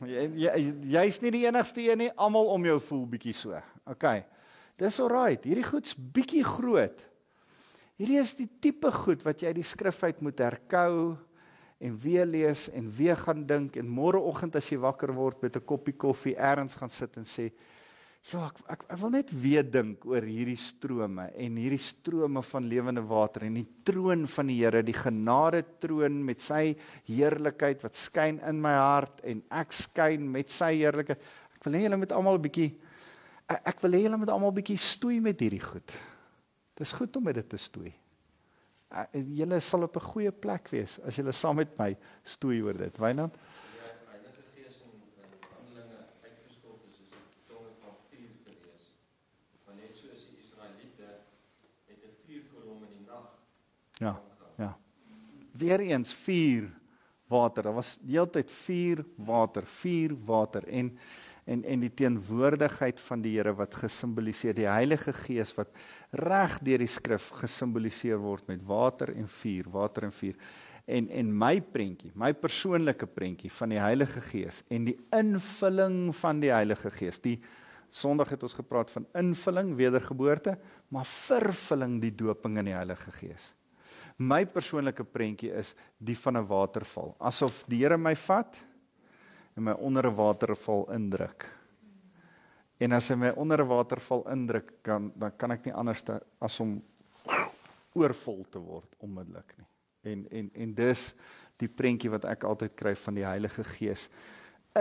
Jy's jy, jy nie die enigste een nie, almal om jou voel bietjie so. OK. Dis alright. Hierdie goed's bietjie groot. Hierdie is die tipe goed wat jy uit die skrif uit moet herkou en weer lees en weer gaan dink en môreoggend as jy wakker word met 'n koppie koffie eers gaan sit en sê Ja, ek ek, ek wil net weer dink oor hierdie strome en hierdie strome van lewende water en die troon van die Here, die genade troon met sy heerlikheid wat skyn in my hart en ek skyn met sy heerlikheid. Ek wil hê julle moet almal 'n bietjie ek, ek wil hê julle moet almal 'n bietjie stoei met hierdie goed. Dis goed om dit te stoei. Julle sal op 'n goeie plek wees as julle saam met my stoei oor dit. Wynand Ja. Ja. Weereens vuur water. Daar was heeltyd vuur water, vuur water en en en die teenwoordigheid van die Here wat gesimboliseer die Heilige Gees wat reg deur die skrif gesimboliseer word met water en vuur, water en vuur. En en my prentjie, my persoonlike prentjie van die Heilige Gees en die invulling van die Heilige Gees. Die Sondag het ons gepraat van invulling, wedergeboorte, maar vervulling die doping in die Heilige Gees. My persoonlike prentjie is die van 'n waterval, asof die Here my vat en my onder 'n waterval indruk. En as hy my onder 'n waterval indruk, kan dan kan ek nie anders as om oorvol te word onmiddellik nie. En en en dis die prentjie wat ek altyd kry van die Heilige Gees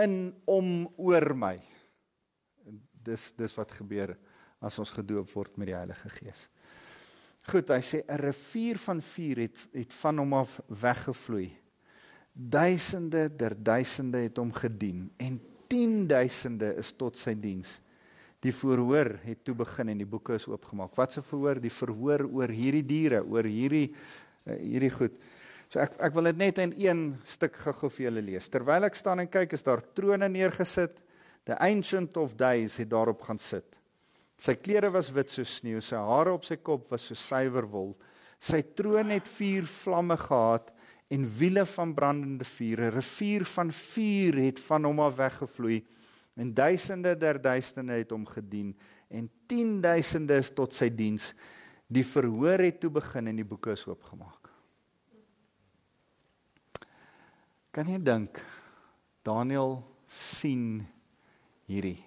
in om oor my. Dis dis wat gebeur as ons gedoop word met die Heilige Gees. Goed, hy sê 'n rivier van vuur het het van hom af weggevloei. Duisende der duisende het hom gedien en tienduisende is tot sy diens. Die verhoor het toe begin en die boeke is oopgemaak. Wat se verhoor? Die verhoor oor hierdie diere, oor hierdie uh, hierdie goed. So ek ek wil dit net in een stuk gou-gou vir julle lees. Terwyl ek staan en kyk, is daar trone neergesit. The ancient of days het daarop gaan sit. Sy klere was wit soos sneeu, sy hare op sy kop was so suiwer wol. Sy troon het vier vlamme gehad en wiele van brandende vuur. 'n Rivier van vuur het van hom af weggevloei en duisende der duisende het hom gedien en tienduisende is tot sy diens. Die verhoor het toe begin en die boeke is oopgemaak. Kan jy dink Daniel sien hierdie?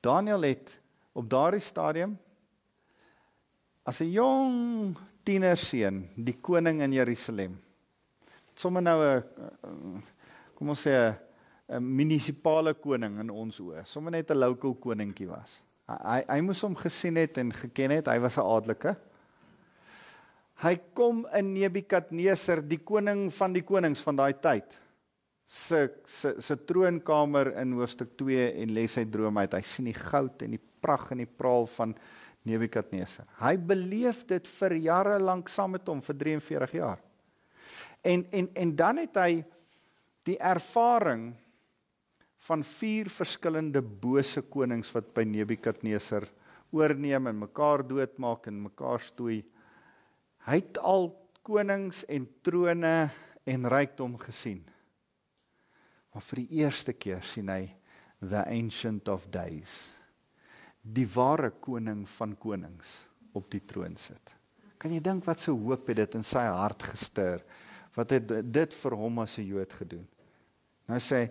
Daniel het op daardie stadium as 'n jong tienerseun die koning in Jerusalem. Sommige nou 'n kom ons sê 'n munisipale koning in ons oë. Sommige net 'n local koningkie was. Hy hy moes hom gesien het en geken het. Hy was 'n adelike. Hy kom in Nebukadneser, die koning van die konings van daai tyd se se se troonkamer in hoofstuk 2 en lê sy droom uit. Hy sien die goud en die pragt en die praal van Nebukadneser. Hy beleef dit vir jare lank saam met hom vir 43 jaar. En en en dan het hy die ervaring van vier verskillende bose konings wat by Nebukadneser oorneem en mekaar doodmaak en mekaar stoei. Hy het al konings en trone en rykdom gesien. Maar vir die eerste keer sien hy the ancient of days. Die ware koning van konings op die troon sit. Kan jy dink wat se hoop het dit in sy hart gestuur? Wat het dit vir hom as 'n Jood gedoen? Nou sê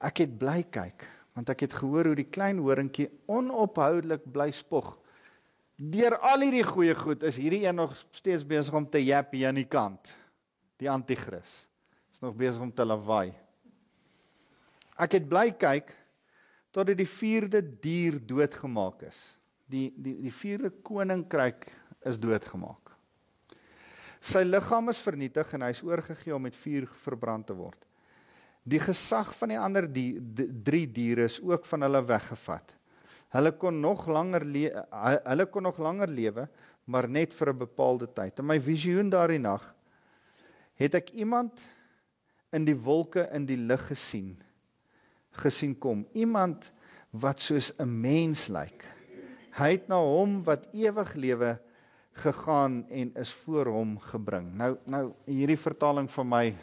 ek het bly kyk want ek het gehoor hoe die klein horingkie onophoudelik bly spog. Deur al hierdie goeie goed is hierdie een nog steeds besig om te jap hier aan die kant. Die anti-kris is nog besig om te lawaai. Ek het bly kyk totdat die vierde dier doodgemaak is. Die die die vierde koninkryk is doodgemaak. Sy liggaam is vernietig en hy is oorgegee om met vuur verbrand te word. Die gesag van die ander die, die drie diere is ook van hulle weggevat. Hulle kon nog langer hulle kon nog langer lewe, maar net vir 'n bepaalde tyd. In my visioen daardie nag het ek iemand in die wolke in die lug gesien gesien kom. Iemand wat soos 'n mens lyk. Hy het na hom wat ewig lewe gegaan en is voor hom gebring. Nou nou hierdie vertaling van my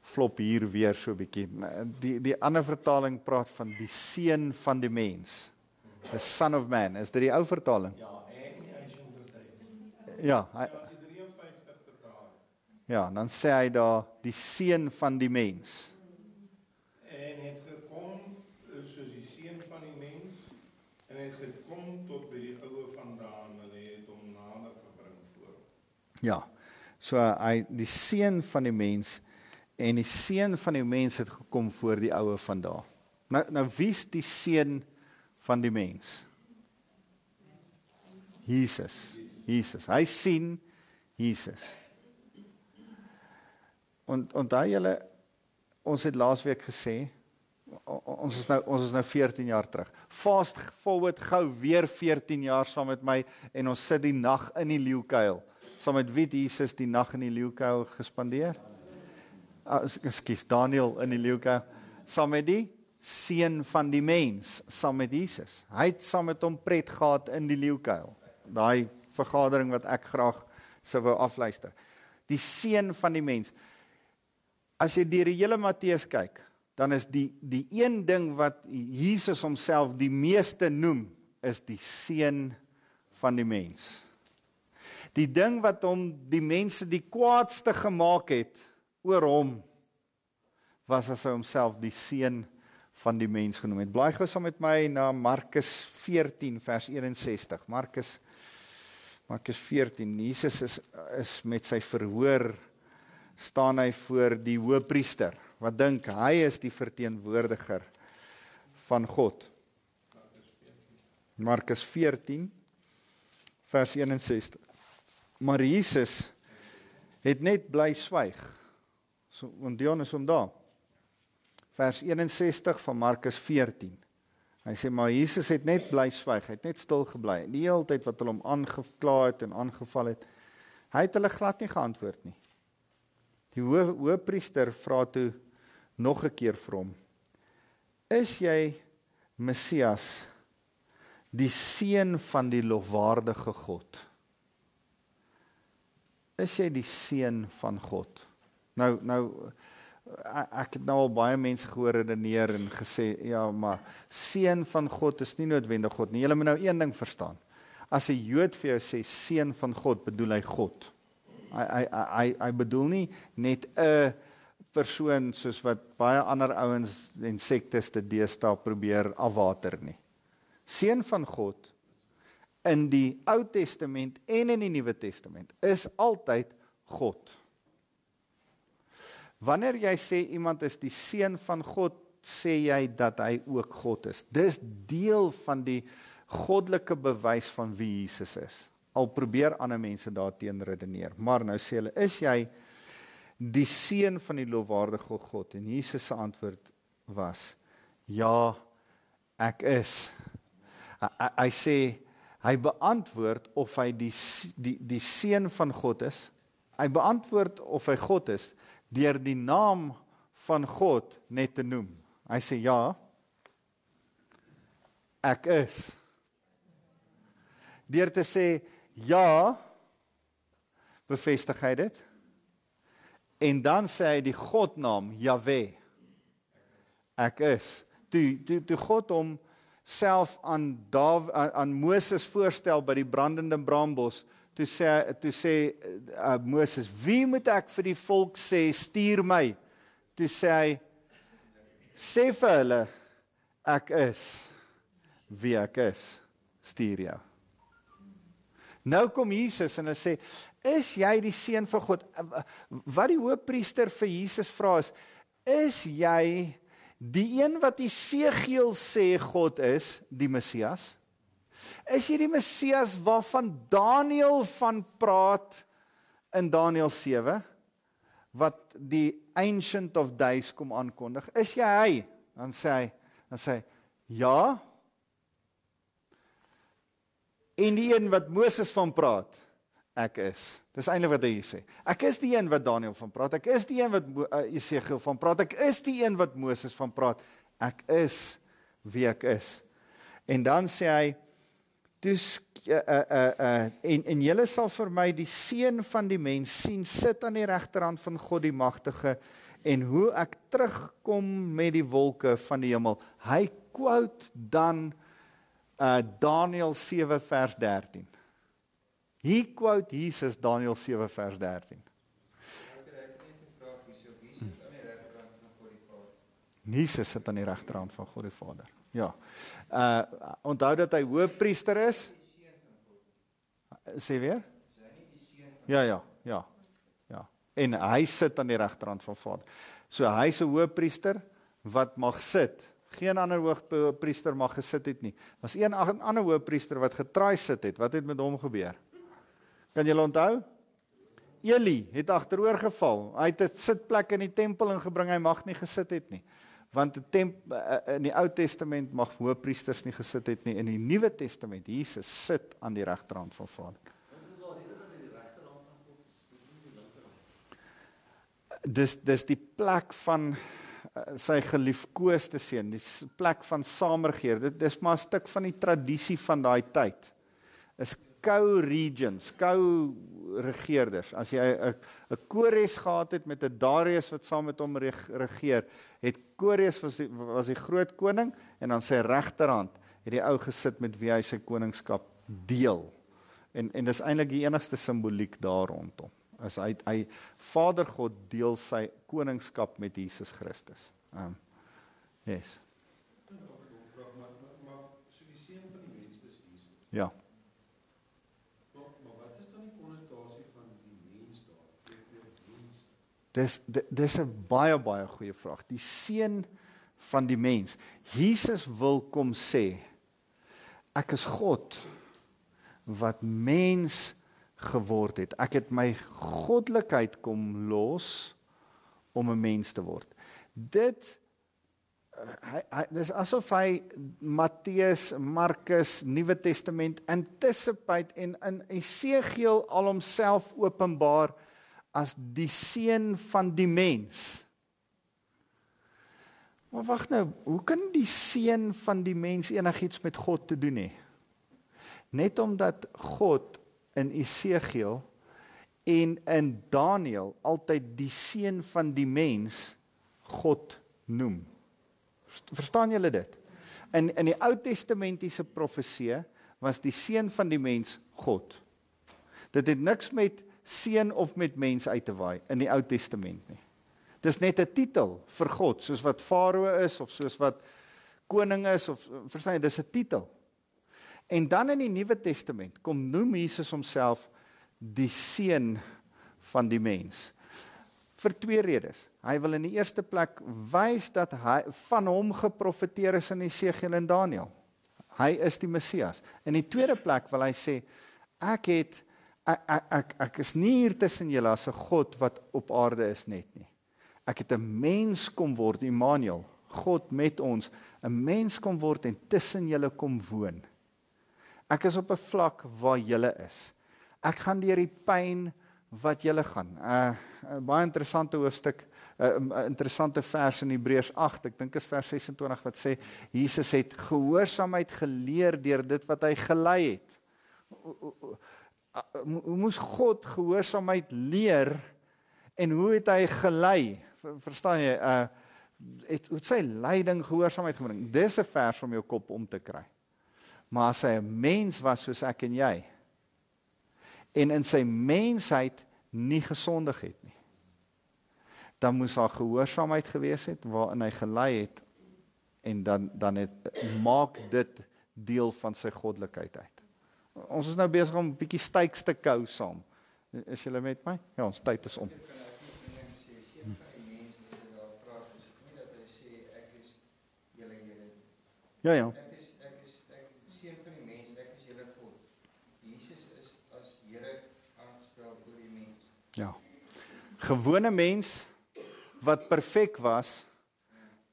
flop hier weer so 'n bietjie. Die die ander vertaling praat van die seun van die mens. The son of man. Is dit die ou vertaling? Ja, en die ancient. Ja, hy Ja, dan sê hy daar die seun van die mens. Ja. So hy die seun van die mens en die seun van die mens het gekom voor die oue van daar. Nou nou wie's die seun van die mens? Jesus. Jesus. Hy sien Jesus. En onthou julle ons het laasweek gesê ons is nou ons is nou 14 jaar terug. Fast forward gou weer 14 jaar saam met my en ons sit die nag in die leeukuil saam met wie Jesus die nag in die leeukuil gespandeer? Ah, ekskuus, Daniel in die leeukuil saam met die seun van die mens, saam met Jesus. Hy het saam met hom pret gehad in die leeukuil. Daai vergadering wat ek graag sou wou afluister. Die seun van die mens. As jy deur die hele Matteus kyk, dan is die die een ding wat Jesus homself die meeste noem, is die seun van die mens die ding wat hom die mense die kwaadste gemaak het oor hom was as hy homself die seun van die mens genoem het. Blaai gou saam met my na Markus 14 vers 61. Markus Markus 14. Jesus is is met sy verhoor staan hy voor die hoëpriester wat dink hy is die verteenwoordiger van God. Markus 14 vers 61. Maar Jesus het net bly swyg. So en Dion is hom daar. Vers 61 van Markus 14. Hy sê maar Jesus het net bly swyg. Hy het net stil gebly. Die hele tyd wat hulle hom aangekla het en aangeval het, hy het hulle glad nie geantwoord nie. Die hoë hoëpriester vra toe nog 'n keer vir hom: "Is jy Messias, die seun van die lofwaardige God?" Is jy die seun van God. Nou nou ek het nou al baie mense gehoor redeneer en gesê ja, maar seun van God is nie noodwendig God nie. Jy moet nou een ding verstaan. As 'n Jood vir jou sê seun van God, bedoel hy God. Hy hy hy hy bedoel nie net 'n persoon soos wat baie ander ouens en sektes te deesdae probeer afwater nie. Seun van God in die Ou Testament en in die Nuwe Testament is altyd God. Wanneer jy sê iemand is die seun van God, sê jy dat hy ook God is. Dis deel van die goddelike bewys van wie Jesus is. Al probeer ander mense daarteen redeneer, maar nou sê hulle, is jy die seun van die lofwaardige God? En Jesus se antwoord was: Ja, ek is. Hy, hy, sê Hy beantwoord of hy die die die seun van God is. Hy beantwoord of hy God is deur die naam van God net te noem. Hy sê ja. Ek is. Deur te sê ja bevestig hy dit. En dan sê hy die Godnaam Jahwe. Ek is. Toe toe toe God hom self aan Daw aan, aan Moses voorstel by die brandende braambos, toe sê toe sê uh, Moses, "Wie moet ek vir die volk sê stuur my?" Toe sê hy, "Sê vir hulle ek is wie ek is, stuur jou." Nou kom Jesus en hy sê, "Is jy die seun van God?" Wat die hoofpriester vir Jesus vra is, "Is jy die een wat Esegiel sê God is, die Messias?" Is jy die Messias waarvan Daniël van praat in Daniël 7 wat die ancient of days kom aankondig? Is jy hy? Dan sê hy, dan sê hy, ja, en die een wat Moses van praat ek is dis eintlik wat hy sê. Ek is die een wat Daniël van praat. Ek is die een wat Jesegiel van praat. Ek is die een wat Moses van praat. Ek is wie ek is. En dan sê hy dis uh, uh, uh, en en julle sal vir my die seun van die mens sien sit aan die regterhand van God die magtige en hoe ek terugkom met die wolke van die hemel. Hy quote dan uh Daniël 7 vers 13. Hier quote Jesus Daniël 7 vers 13. Jesus sit aan die regterhand van God die Vader. Ja. Uh onthou dat hy hoofpriester is. Sê weer? Ja ja, ja. Ja. En hy sit aan die regterhand van Vader. So hy's 'n hoofpriester wat mag sit geen ander hoofpriester mag gesit het nie. Was een ander hoofpriester wat getraai sit het. Wat het met hom gebeur? Kan julle onthou? Eli het agteroor geval. Hy het 'n sitplek in die tempel ingebring. Hy mag nie gesit het nie. Want die temp eh, in die Ou Testament mag hoofpriesters nie gesit het nie. In die Nuwe Testament Jesus sit aan die regterhand van Vader. Dis dis die plek van Eh, sy geliefkoeste seun, die plek van saamregeer. Dit is maar 'n stuk van die tradisie van daai tyd. Is co-regents, co-regeerders. As jy 'n 'n Kores gehad het met 'n Darius wat saam met hom regeer, het Kores was die, was die groot koning en dan sy regterhand het die ou gesit met wie hy sy koningskap deel. En en dis eintlik die enigste simboliek daar rondom is hy hy Vader God deel sy koningskap met Jesus Christus. Ehm um, yes. Ja. Dis dis 'n baie baie goeie vraag. Die seun van die mens. Jesus wil kom sê ek is God wat mens geword het. Ek het my goddelikheid kom los om 'n mens te word. Dit eh, hy, hy dis asof hy Matteus, Markus, Nuwe Testament anticipate en in Esegiel al homself openbaar as die seun van die mens. Maar wag nou, hoe kan die seun van die mens enigiets met God te doen hê? Net omdat God in Esegiel en in Daniël altyd die seun van die mens God noem. Verstaan julle dit? In in die Ou Testamentiese profeseë was die seun van die mens God. Dit het niks met seun of met mens uit te waai in die Ou Testament nie. Dis net 'n titel vir God, soos wat Farao is of soos wat koning is of verstaan jy, dis 'n titel. En dan in die Nuwe Testament kom noem Jesus homself die seun van die mens. Vir twee redes. Hy wil in die eerste plek wys dat hy van hom geprofeteer is in Jesegiel en Daniël. Hy is die Messias. In die tweede plek wil hy sê ek het ek ek ek, ek is nie hier tussen julle as 'n God wat op aarde is net nie. Ek het 'n mens kom word, Immanuel, God met ons, 'n mens kom word en tussen julle kom woon. Ek is op 'n vlak waar julle is. Ek gaan deur die pyn wat julle gaan. uh, uh, baie interessante hoofstuk, 'n uh, uh, interessante vers in Hebreërs 8, ek dink is vers 26 wat sê Jesus het gehoorsaamheid geleer deur dit wat hy gelei het. Hoe moes God gehoorsaamheid leer en hoe het hy gelei? Verstaan jy? Uh het hoe sy leiding gehoorsaamheid gebring. Dis 'n vers om jou kop om te kry. Maar as hy 'n mens was soos ek en jy en in sy mensheid nie gesondig het nie. Dan moes daar gehoorsaamheid gewees het waarin hy gelei het en dan dan het maak dit deel van sy goddelikheid uit. Ons is nou besig om 'n bietjie styks te kou saam. Is julle met my? Ja, ons tyd is om. Ja ja. Ek is ek is ek seun van die mens, ek is julle God. Jesus is as Here aangestel oor die mens. Ja. Gewone mens wat perfek was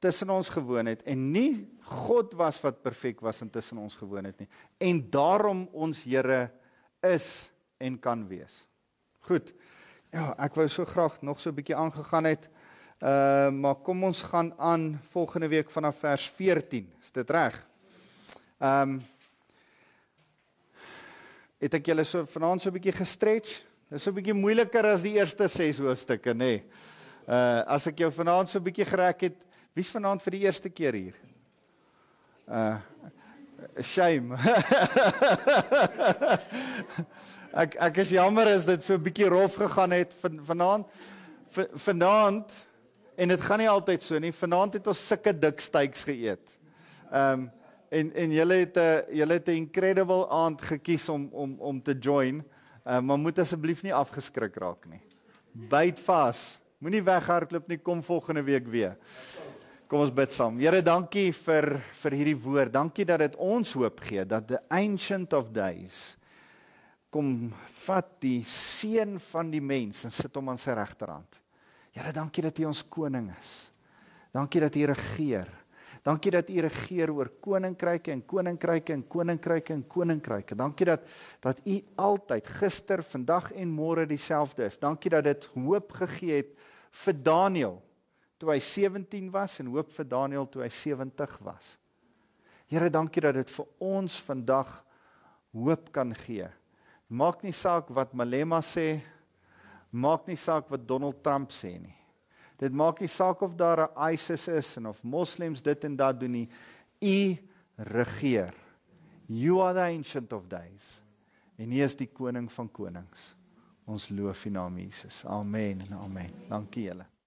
tussen ons gewoon het en nie God was wat perfek was intussen ons gewoon het nie. En daarom ons Here is en kan wees. Goed. Ja, ek wou so graag nog so 'n bietjie aangegaan het. Uh maar kom ons gaan aan volgende week vanaf vers 14. Is dit reg? Ehm um, het ek julle so vanaand so 'n bietjie gestretch? Dis so 'n bietjie moeiliker as die eerste 6 hoofstukke, nê. Nee. Uh as ek jou vanaand so 'n bietjie gereg het, wie's vanaand vir die eerste keer hier? Uh shame. ek ek is jammer as dit so 'n bietjie rof gegaan het van vanaand. Vanaand En dit gaan nie altyd so nie. Vanaand het ons sulke dik steaks geëet. Ehm um, en en julle het 'n julle het 'n incredible aand gekies om om om te join. Ehm uh, maar moet asseblief nie afgeskrik raak nie. Byt vas. Moenie weghardloop nie. Kom volgende week weer. Kom ons bid saam. Here, dankie vir vir hierdie woord. Dankie dat dit ons hoop gee dat the ancient of days kom vat die seun van die mens en sit hom aan sy regterhand. Here, dankie dat U ons koning is. Dankie dat U regeer. Dankie dat U regeer oor koninkryke en koninkryke en koninkryke en koninkryke. Dankie dat dat U altyd gister, vandag en môre dieselfde is. Dankie dat dit hoop gegee het vir Daniël toe hy 17 was en hoop vir Daniël toe hy 70 was. Here, dankie dat dit vir ons vandag hoop kan gee. Maak nie saak wat Malema sê Maak nie saak wat Donald Trump sê nie. Dit maak nie saak of daar 'n ISIS is en of moslems dit en dat doen nie. U regeer. You are the ancient of days. En U is die koning van konings. Ons loof U naam Jesus. Amen en amen. Dankie julle.